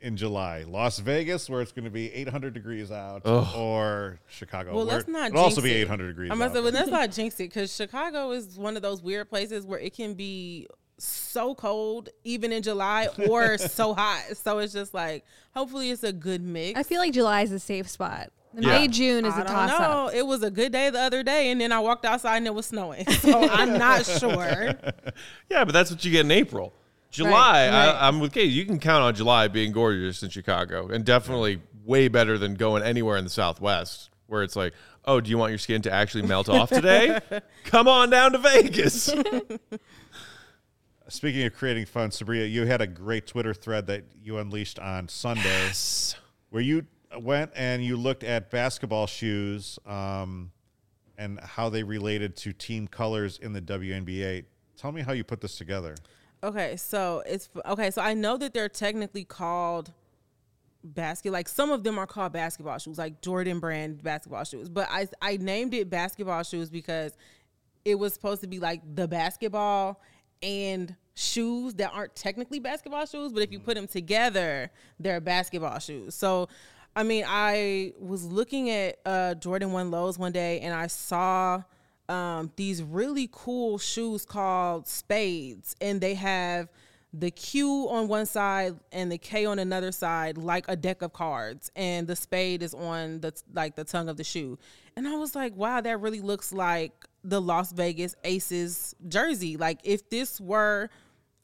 Speaker 1: in July? Las Vegas, where it's going to be 800 degrees out, or Chicago?
Speaker 2: Well,
Speaker 1: where
Speaker 2: let's not.
Speaker 1: it'll also
Speaker 2: jinx
Speaker 1: be
Speaker 2: it.
Speaker 1: 800 degrees.
Speaker 2: I must
Speaker 1: out.
Speaker 2: say, but let's not jinx it because Chicago is one of those weird places where it can be so cold even in July or so (laughs) hot. So it's just like, hopefully, it's a good mix.
Speaker 3: I feel like July is a safe spot.
Speaker 4: Yeah.
Speaker 3: May June is
Speaker 2: I
Speaker 3: a
Speaker 2: don't
Speaker 3: toss
Speaker 2: know.
Speaker 3: up.
Speaker 2: It was a good day the other day, and then I walked outside and it was snowing. (laughs) So I'm not sure. (laughs)
Speaker 4: Yeah, but that's what you get in April. July,
Speaker 2: right.
Speaker 4: I, I'm with Kate. You can count on July being gorgeous in Chicago, and definitely way better than going anywhere in the Southwest, where it's like, oh, do you want your skin to actually melt off today? Come on down to Vegas.
Speaker 1: Speaking of creating fun, Sabria, you had a great Twitter thread that you unleashed on Sunday, where you went and you looked at basketball shoes um, and how they related to team colors in the WNBA. Tell me how you put this together.
Speaker 2: Okay, so it's okay. So I know that they're technically called basket. Like some of them are called basketball shoes, like Jordan brand basketball shoes. But I I named it basketball shoes because it was supposed to be like the basketball and shoes that aren't technically basketball shoes, but if you put them together, they're basketball shoes. So, I mean, I was looking at uh, Jordan One Lows one day and I saw um, these really cool shoes called Spades, and they have the Q on one side and the K on another side, like a deck of cards, and the spade is on the like the tongue of the shoe. And I was like, wow, that really looks like the Las Vegas Aces jersey. Like if this were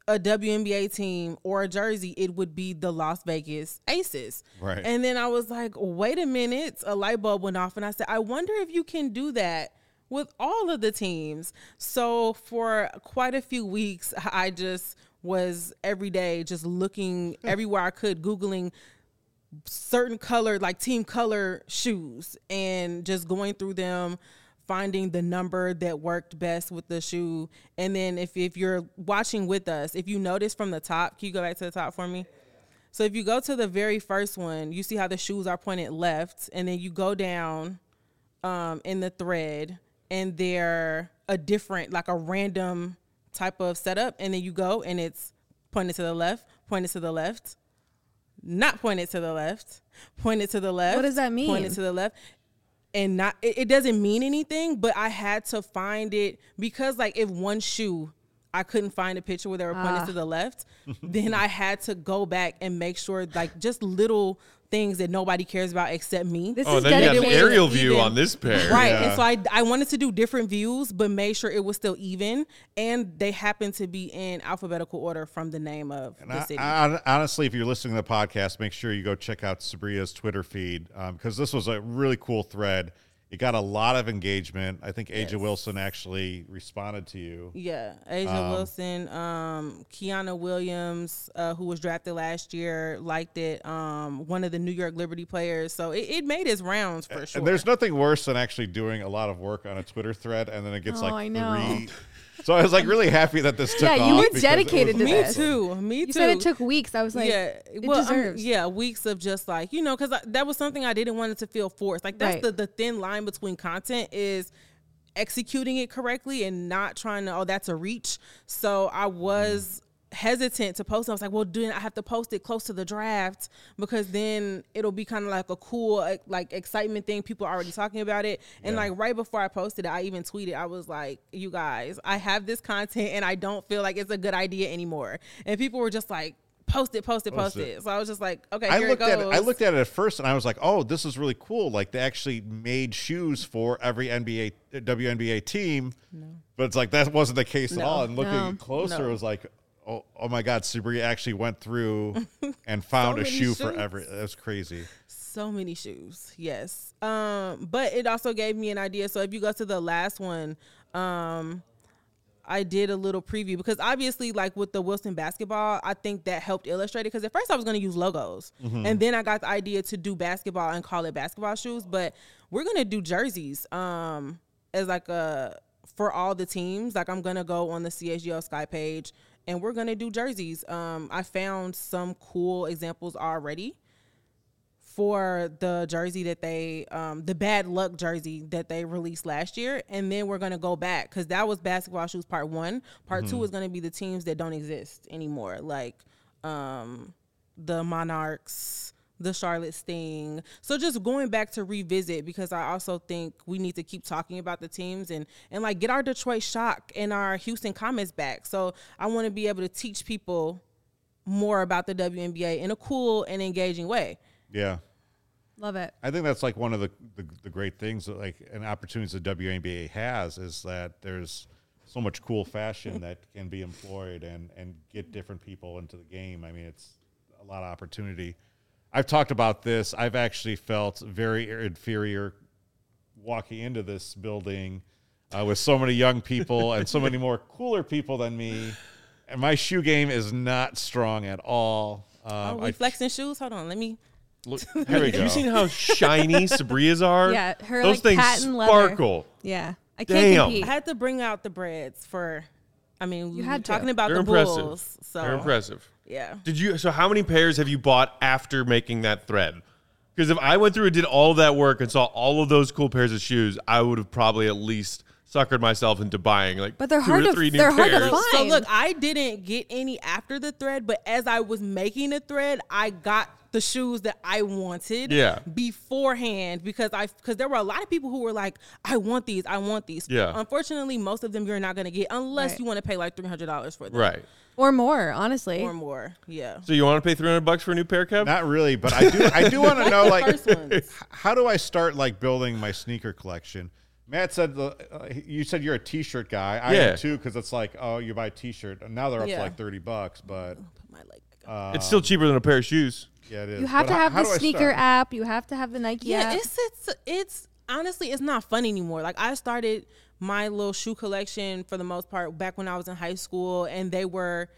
Speaker 2: a WNBA team or a jersey, it would be the Las Vegas Aces.
Speaker 1: Right.
Speaker 2: And then I was like, wait a minute, a light bulb went off, and I said, I wonder if you can do that with all of the teams. So for quite a few weeks, (laughs) I just was every day just looking (laughs) everywhere I could, Googling certain color, like team color shoes, and just going through them, finding the number that worked best with the shoe. And then if, if you're watching with us, if you notice from the top, can you go back to the top for me? So if you go to the very first one, you see how the shoes are pointed left, and then you go down um, in the thread, and they're a different, like a random type of setup, and then you go and it's pointed to the left, pointed to the left, not pointed to the left, pointed to the left.
Speaker 3: What does that mean?
Speaker 2: Pointed to the left. And not it, it doesn't mean anything, but I had to find it because like if one shoe I couldn't find a picture where they were pointing
Speaker 3: Ah.
Speaker 2: to the left, (laughs) then I had to go back and make sure like just little things that nobody cares about except me.
Speaker 3: This
Speaker 4: Oh,
Speaker 3: is
Speaker 4: then you have an aerial view
Speaker 2: even.
Speaker 4: on this pair.
Speaker 2: Right.
Speaker 1: Yeah.
Speaker 2: And so I, I wanted to do different views, but made sure it was still even. And they happen to be in alphabetical order from the name of
Speaker 1: And
Speaker 2: the
Speaker 1: I-
Speaker 2: city.
Speaker 1: I- honestly, if you're listening to the podcast, make sure you go check out Sabria's Twitter feed because this was a really cool thread. It got a lot of engagement. I think Aja
Speaker 2: Yes.
Speaker 1: Wilson actually responded to you.
Speaker 2: yeah. Aja Wilson, um, Kiana Williams, uh, who was drafted last year, liked it. Um, one of the New York Liberty players. So it, it made its rounds for sure.
Speaker 1: And there's nothing worse than actually doing a lot of work on a Twitter thread and then it gets
Speaker 3: Oh,
Speaker 1: like
Speaker 3: I know.
Speaker 1: three. So I was like really happy that this took
Speaker 3: Yeah, you were
Speaker 1: because it
Speaker 3: dedicated
Speaker 1: was
Speaker 3: to
Speaker 2: Me
Speaker 3: this.
Speaker 1: awesome.
Speaker 2: too. Me too.
Speaker 3: You said it took weeks. I was like,
Speaker 2: yeah,
Speaker 3: it
Speaker 2: well,
Speaker 3: deserves.
Speaker 2: yeah, weeks of just like you know, because that was something I didn't want it to feel forced. Like that's
Speaker 3: Right.
Speaker 2: the the thin line between content is executing it correctly and not trying to. Oh, that's a reach. So I mm. was hesitant to post. I was like, well, then I have to post it close to the draft because then it'll be kind of like a cool like excitement thing. People are already talking about it. And like right before I posted it, I even tweeted. I was like, you guys, I have this content and I don't feel like it's a good idea anymore. And people were just like. Post it, post it, post,
Speaker 1: Post it.
Speaker 2: it. So I was just like, okay,
Speaker 1: I looked
Speaker 2: it
Speaker 1: at it. I looked at it at first, and I was like, "Oh, this is really cool!" Like they actually made shoes for every NBA uh, WNBA team, no. but it's like that wasn't the case at all. And looking
Speaker 3: No.
Speaker 1: closer,
Speaker 2: No.
Speaker 1: it was like, "Oh, oh my God!" Sabri actually went through (laughs) and found a
Speaker 2: many
Speaker 1: shoe for every. That's crazy.
Speaker 2: so many shoes yes um but it also gave me an idea so if you go to the last one um I did a little preview because obviously, like with the Wilson basketball, I think that helped illustrate it. Because at first I was going to use logos, and then I got the idea to do basketball and call it basketball shoes. But we're going to do jerseys um, as like a for all the teams. Like I'm going to go on the CHGO Sky page, and we're going to do jerseys. Um, I found some cool examples already for the jersey that they um the bad luck jersey that they released last year. And then we're going to go back cuz that was basketball shoes part 1 part 2 is going to be the teams that don't exist anymore like um the monarchs the charlotte sting so just going back to revisit because i also think we need to keep talking about the teams and and like get our detroit shock and our houston comets back so i want to be able to teach people more about the WNBA in a cool and engaging way.
Speaker 1: Yeah.
Speaker 3: Love it.
Speaker 1: I think that's like one of the, the, the great things, that, like, and opportunities the WNBA has is that there's so much cool fashion that can be employed and, and get different people into the game. I mean, it's a lot of opportunity. I've talked about this. I've actually felt very inferior walking into this building uh, with so many young people and so many more cooler people than me. And my shoe game is not strong at all. Um,
Speaker 2: Oh, we
Speaker 1: I-
Speaker 2: flexing shoes. Hold on, let me.
Speaker 1: look,
Speaker 4: Have (laughs)
Speaker 1: here we go.
Speaker 4: you seen how shiny (laughs) Sabria's are?
Speaker 3: Yeah, her,
Speaker 4: Those
Speaker 3: like,
Speaker 4: things
Speaker 3: patent leather.
Speaker 4: sparkle.
Speaker 3: Yeah. I can't
Speaker 4: Damn.
Speaker 2: I had to bring out the Breds for. I mean,
Speaker 3: You
Speaker 2: we
Speaker 3: had
Speaker 2: were talking about
Speaker 4: They're
Speaker 2: the
Speaker 4: impressive.
Speaker 2: bulls. So
Speaker 4: They're impressive.
Speaker 2: Yeah,
Speaker 4: Did you? So how many pairs have you bought after making that thread? Because if I went through and did all of that work and saw all of those cool pairs of shoes, I would have probably at least suckered myself into buying like
Speaker 3: But they're
Speaker 4: two
Speaker 3: hard
Speaker 4: or
Speaker 3: to-
Speaker 4: three new
Speaker 3: they're hard to
Speaker 4: pairs.
Speaker 3: find.
Speaker 2: So look, I didn't get any after the thread, but as I was making the thread, I got the shoes that I wanted
Speaker 4: Yeah.
Speaker 2: beforehand because I because there were a lot of people who were like, I want these, I want these.
Speaker 4: Yeah.
Speaker 2: Unfortunately, most of them you're not gonna get unless
Speaker 3: Right.
Speaker 2: you want to pay like three hundred dollars for them.
Speaker 4: Right.
Speaker 3: Or more, honestly.
Speaker 2: Or more. Yeah.
Speaker 4: So you want to pay three hundred bucks for a new pair, Kev?
Speaker 1: Not really, but I do. I do want to (laughs) know, like,
Speaker 2: First
Speaker 1: how do I start like building my sneaker collection? Matt said the, uh, you said you're a T-shirt guy. I
Speaker 4: Yeah.
Speaker 1: am too because it's like oh you buy a T-shirt and now they're up
Speaker 2: Yeah.
Speaker 1: to like thirty bucks, but
Speaker 2: Put my leg back
Speaker 4: it's still cheaper than a pair of shoes.
Speaker 1: yeah it is.
Speaker 3: You have
Speaker 1: But
Speaker 3: to have
Speaker 1: how
Speaker 3: the
Speaker 1: do I
Speaker 3: sneaker app. You have to have the Nike
Speaker 2: yeah,
Speaker 3: app.
Speaker 2: it's it's it's honestly it's not fun anymore. Like I started my little shoe collection for the most part back when I was in high school, and they were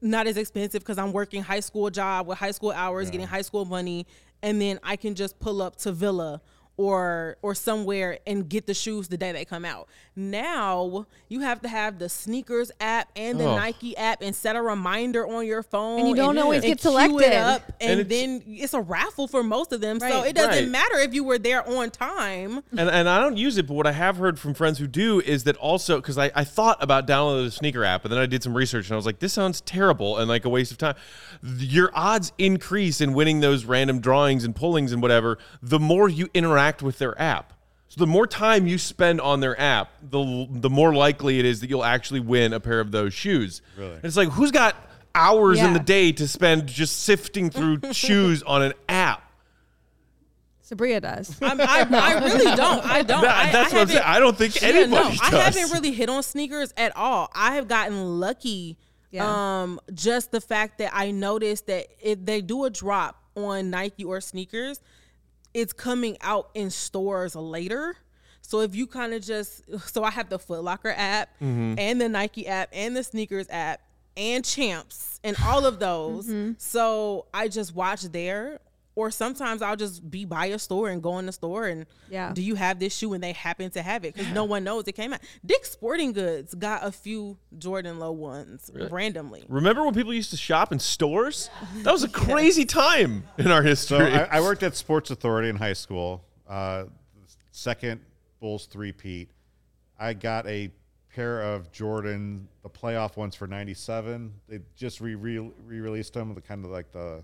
Speaker 2: not as expensive because I'm working high school job with high school hours, getting high school money, and then I can just pull up to Villa or or somewhere and get the shoes the day they come out. Now you have to have the sneakers app and the
Speaker 4: Ugh.
Speaker 2: Nike app and set a reminder on your phone.
Speaker 3: And you don't always
Speaker 2: and
Speaker 3: get selected.
Speaker 2: It up, and,
Speaker 4: And it's-
Speaker 2: then it's a raffle for most of them. So it doesn't
Speaker 4: Right.
Speaker 2: matter if you were there on time.
Speaker 4: and and I don't use it, but what I have heard from friends who do is that also because I, I thought about downloading the sneaker app, and then I did some research and I was like, this sounds terrible and like a waste of time. Your odds increase in winning those random drawings and pullings and whatever the more you interact with their app. So the more time you spend on their app, the the more likely it is that you'll actually win a pair of those shoes.
Speaker 1: Really?
Speaker 4: And it's like who's got hours in the day to spend just sifting through (laughs) shoes on an app?
Speaker 3: Sabria does.
Speaker 2: I'm, I, I really (laughs) don't. I don't.
Speaker 4: That-
Speaker 2: I,
Speaker 4: that's
Speaker 2: I
Speaker 4: what I'm saying.
Speaker 2: haven't-
Speaker 4: I don't think
Speaker 2: Yeah,
Speaker 4: anybody
Speaker 2: no,
Speaker 4: does.
Speaker 2: I haven't really hit on sneakers at all. I have gotten lucky.
Speaker 3: Yeah.
Speaker 2: Um, just the fact that I noticed that if they do a drop on Nike or sneakers, it's coming out in stores later. So if you kind of just (laughs) so I have the Foot Locker app
Speaker 4: Mm-hmm.
Speaker 2: and the Nike app and the sneakers app and Champs and all of those. So I just watch there. Or sometimes I'll just be by a store and go in the store and
Speaker 3: Yeah.
Speaker 2: do you have this shoe and they happen to have it because no one knows it came out. Dick's Sporting Goods got a few Jordan Low ones randomly.
Speaker 4: Remember when people used to shop in stores? (laughs) That was a crazy time in our
Speaker 1: So
Speaker 4: history.
Speaker 1: I, I worked at Sports Authority in high school. Uh, second Bulls three-peat. I got a pair of Jordan, the playoff ones for '97. They just re re released them, the kind of like the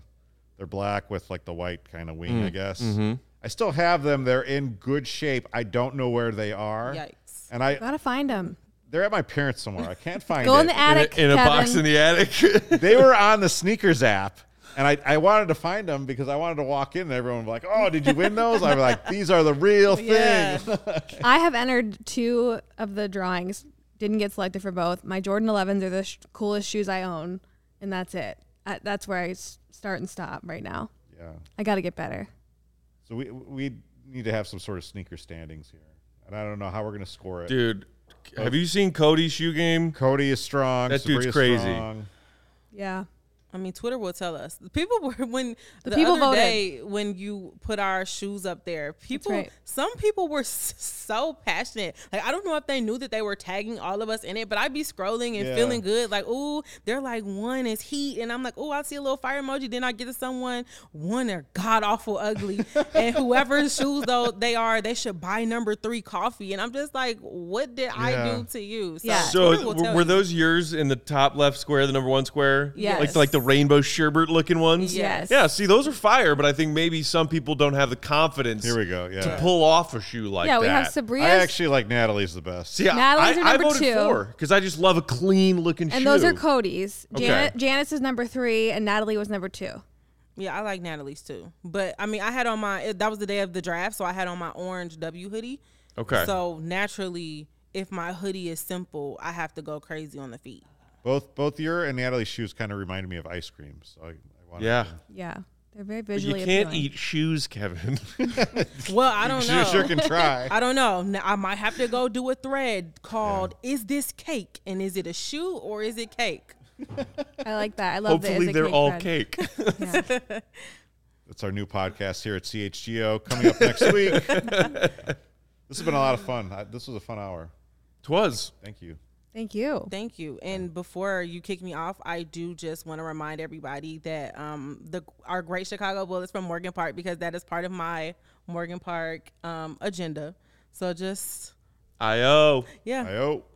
Speaker 1: they're black with like the white kind of wing, mm, I guess. Mm-hmm. I still have them. They're in good shape. I don't know where they are.
Speaker 2: Yikes.
Speaker 1: And I
Speaker 3: Gotta find them.
Speaker 1: they're at my parents somewhere. I can't find
Speaker 3: Go
Speaker 1: it.
Speaker 3: in the
Speaker 4: in,
Speaker 3: attic.
Speaker 4: a, in a box in the attic. (laughs)
Speaker 1: they were on the sneakers app. And I, I wanted to find them because I wanted to walk in and everyone was like, Oh, did you win those? I'm like, These are the real thing. (laughs)
Speaker 2: Yeah. (laughs)
Speaker 3: I have entered two of the drawings. Didn't get selected for both. My Jordan 11s are the sh- coolest shoes I own, and that's it. I, that's where I s- start and stop right now.
Speaker 1: Yeah.
Speaker 3: I got to get better.
Speaker 1: So we we need to have some sort of sneaker standings here, and I don't know how we're gonna score it.
Speaker 4: Dude, have you seen Cody's shoe game?
Speaker 1: Cody is strong.
Speaker 4: That dude's crazy.
Speaker 1: strong.
Speaker 3: Yeah.
Speaker 2: I mean, Twitter will tell us. The people (laughs) were when the,
Speaker 3: people
Speaker 2: other
Speaker 3: voted.
Speaker 2: day when you put our shoes up there. People,
Speaker 3: right.
Speaker 2: some people were (laughs) so passionate. Like I don't know if they knew that they were tagging all of us in it, but I'd be scrolling and
Speaker 1: Yeah.
Speaker 2: feeling good. Like, oh, they're like one is heat, and I'm like, oh, I see a little fire emoji. Then I get to someone one they're god awful ugly, (laughs) and whoever's shoes though they are, they should buy number three coffee. And I'm just like, what did I do to you? So,
Speaker 3: Yeah.
Speaker 4: So
Speaker 2: will tell
Speaker 4: were
Speaker 2: you.
Speaker 4: those yours in the top left square, the number one square?
Speaker 3: Yes.
Speaker 4: Like like the rainbow sherbet looking ones?
Speaker 2: Yes.
Speaker 4: Yeah, see, those are fire, but I think maybe some people don't have the confidence
Speaker 1: Here we go. Yeah.
Speaker 4: to pull off a shoe like
Speaker 3: yeah,
Speaker 4: that.
Speaker 3: we have
Speaker 1: I actually like Natalie's the best.
Speaker 4: See, I-
Speaker 3: Natalie's
Speaker 4: I,
Speaker 3: are
Speaker 4: I
Speaker 3: number
Speaker 4: voted
Speaker 3: two.
Speaker 4: four because I just love a clean looking shoe.
Speaker 3: and those are Cody's.
Speaker 4: Okay.
Speaker 3: Janet, Janice is number three, and Natalie was number two.
Speaker 2: Yeah, I like Natalie's too. But I mean, I had on my that was the day of the draft, so I had on my orange W hoodie.
Speaker 4: Okay.
Speaker 2: So naturally, if my hoodie is simple, I have to go crazy on the feet.
Speaker 1: Both both your and Natalie's shoes kind of reminded me of ice cream. So I, I wanted
Speaker 4: Yeah.
Speaker 1: to-
Speaker 3: Yeah, they're very
Speaker 4: But
Speaker 3: visually.
Speaker 4: you can't
Speaker 3: appealing.
Speaker 4: eat shoes, Kevin. (laughs)
Speaker 2: Well, I don't know.
Speaker 1: Sure, sure can try. (laughs)
Speaker 2: I don't know. Now, I might have to go do a thread called "Is this cake?" and is it a shoe or is it cake? (laughs)
Speaker 3: I like that. I love the
Speaker 4: Hopefully
Speaker 3: Is It
Speaker 4: they're
Speaker 3: Cake
Speaker 4: all
Speaker 3: thread.
Speaker 4: cake.
Speaker 3: Yeah.
Speaker 1: That's our new podcast here at CHGO coming up next week. this has been a lot of fun. I, this was a fun hour.
Speaker 4: Twas.
Speaker 1: Thank you.
Speaker 3: Thank you.
Speaker 2: Thank you. And before you kick me off, I do just want to remind everybody that um, the our Great Chicago Bullets from Morgan Park because that is part of my Morgan Park um, agenda. So just
Speaker 4: I.O.
Speaker 2: yeah.
Speaker 1: I hope.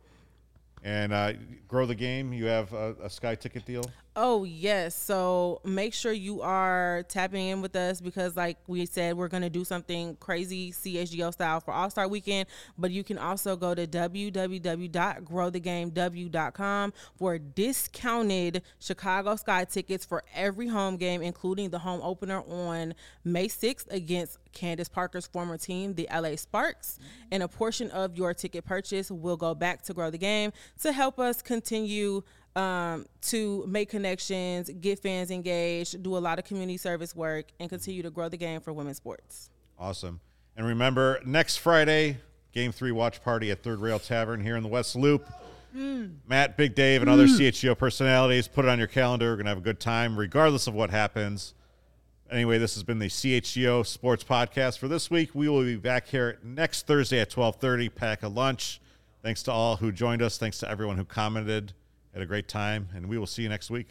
Speaker 1: And uh, grow the game. You have a, a Sky ticket deal.
Speaker 2: Oh yes. So make sure you are tapping in with us because like we said, we're gonna do something crazy CHGO style for All Star Weekend. But you can also go to www.growthegamew.com for discounted Chicago Sky tickets for every home game, including the home opener on May 6th against Candace Parker's former team, the LA Sparks. And a portion of your ticket purchase will go back to Grow the Game to help us continue um, to make connections, get fans engaged, do a lot of community service work, and continue to grow the game for women's sports.
Speaker 1: Awesome. And remember, next Friday, Game 3 watch party at Third Rail Tavern here in the West Loop. Matt, Big Dave, and other CHGO personalities, put it on your calendar. We're going to have a good time, regardless of what happens. Anyway, this has been the CHGO Sports Podcast for this week. We will be back here next Thursday at 1230, pack a lunch. Thanks to all who joined us. Thanks to everyone who commented. Had a great time, and we will see you next week.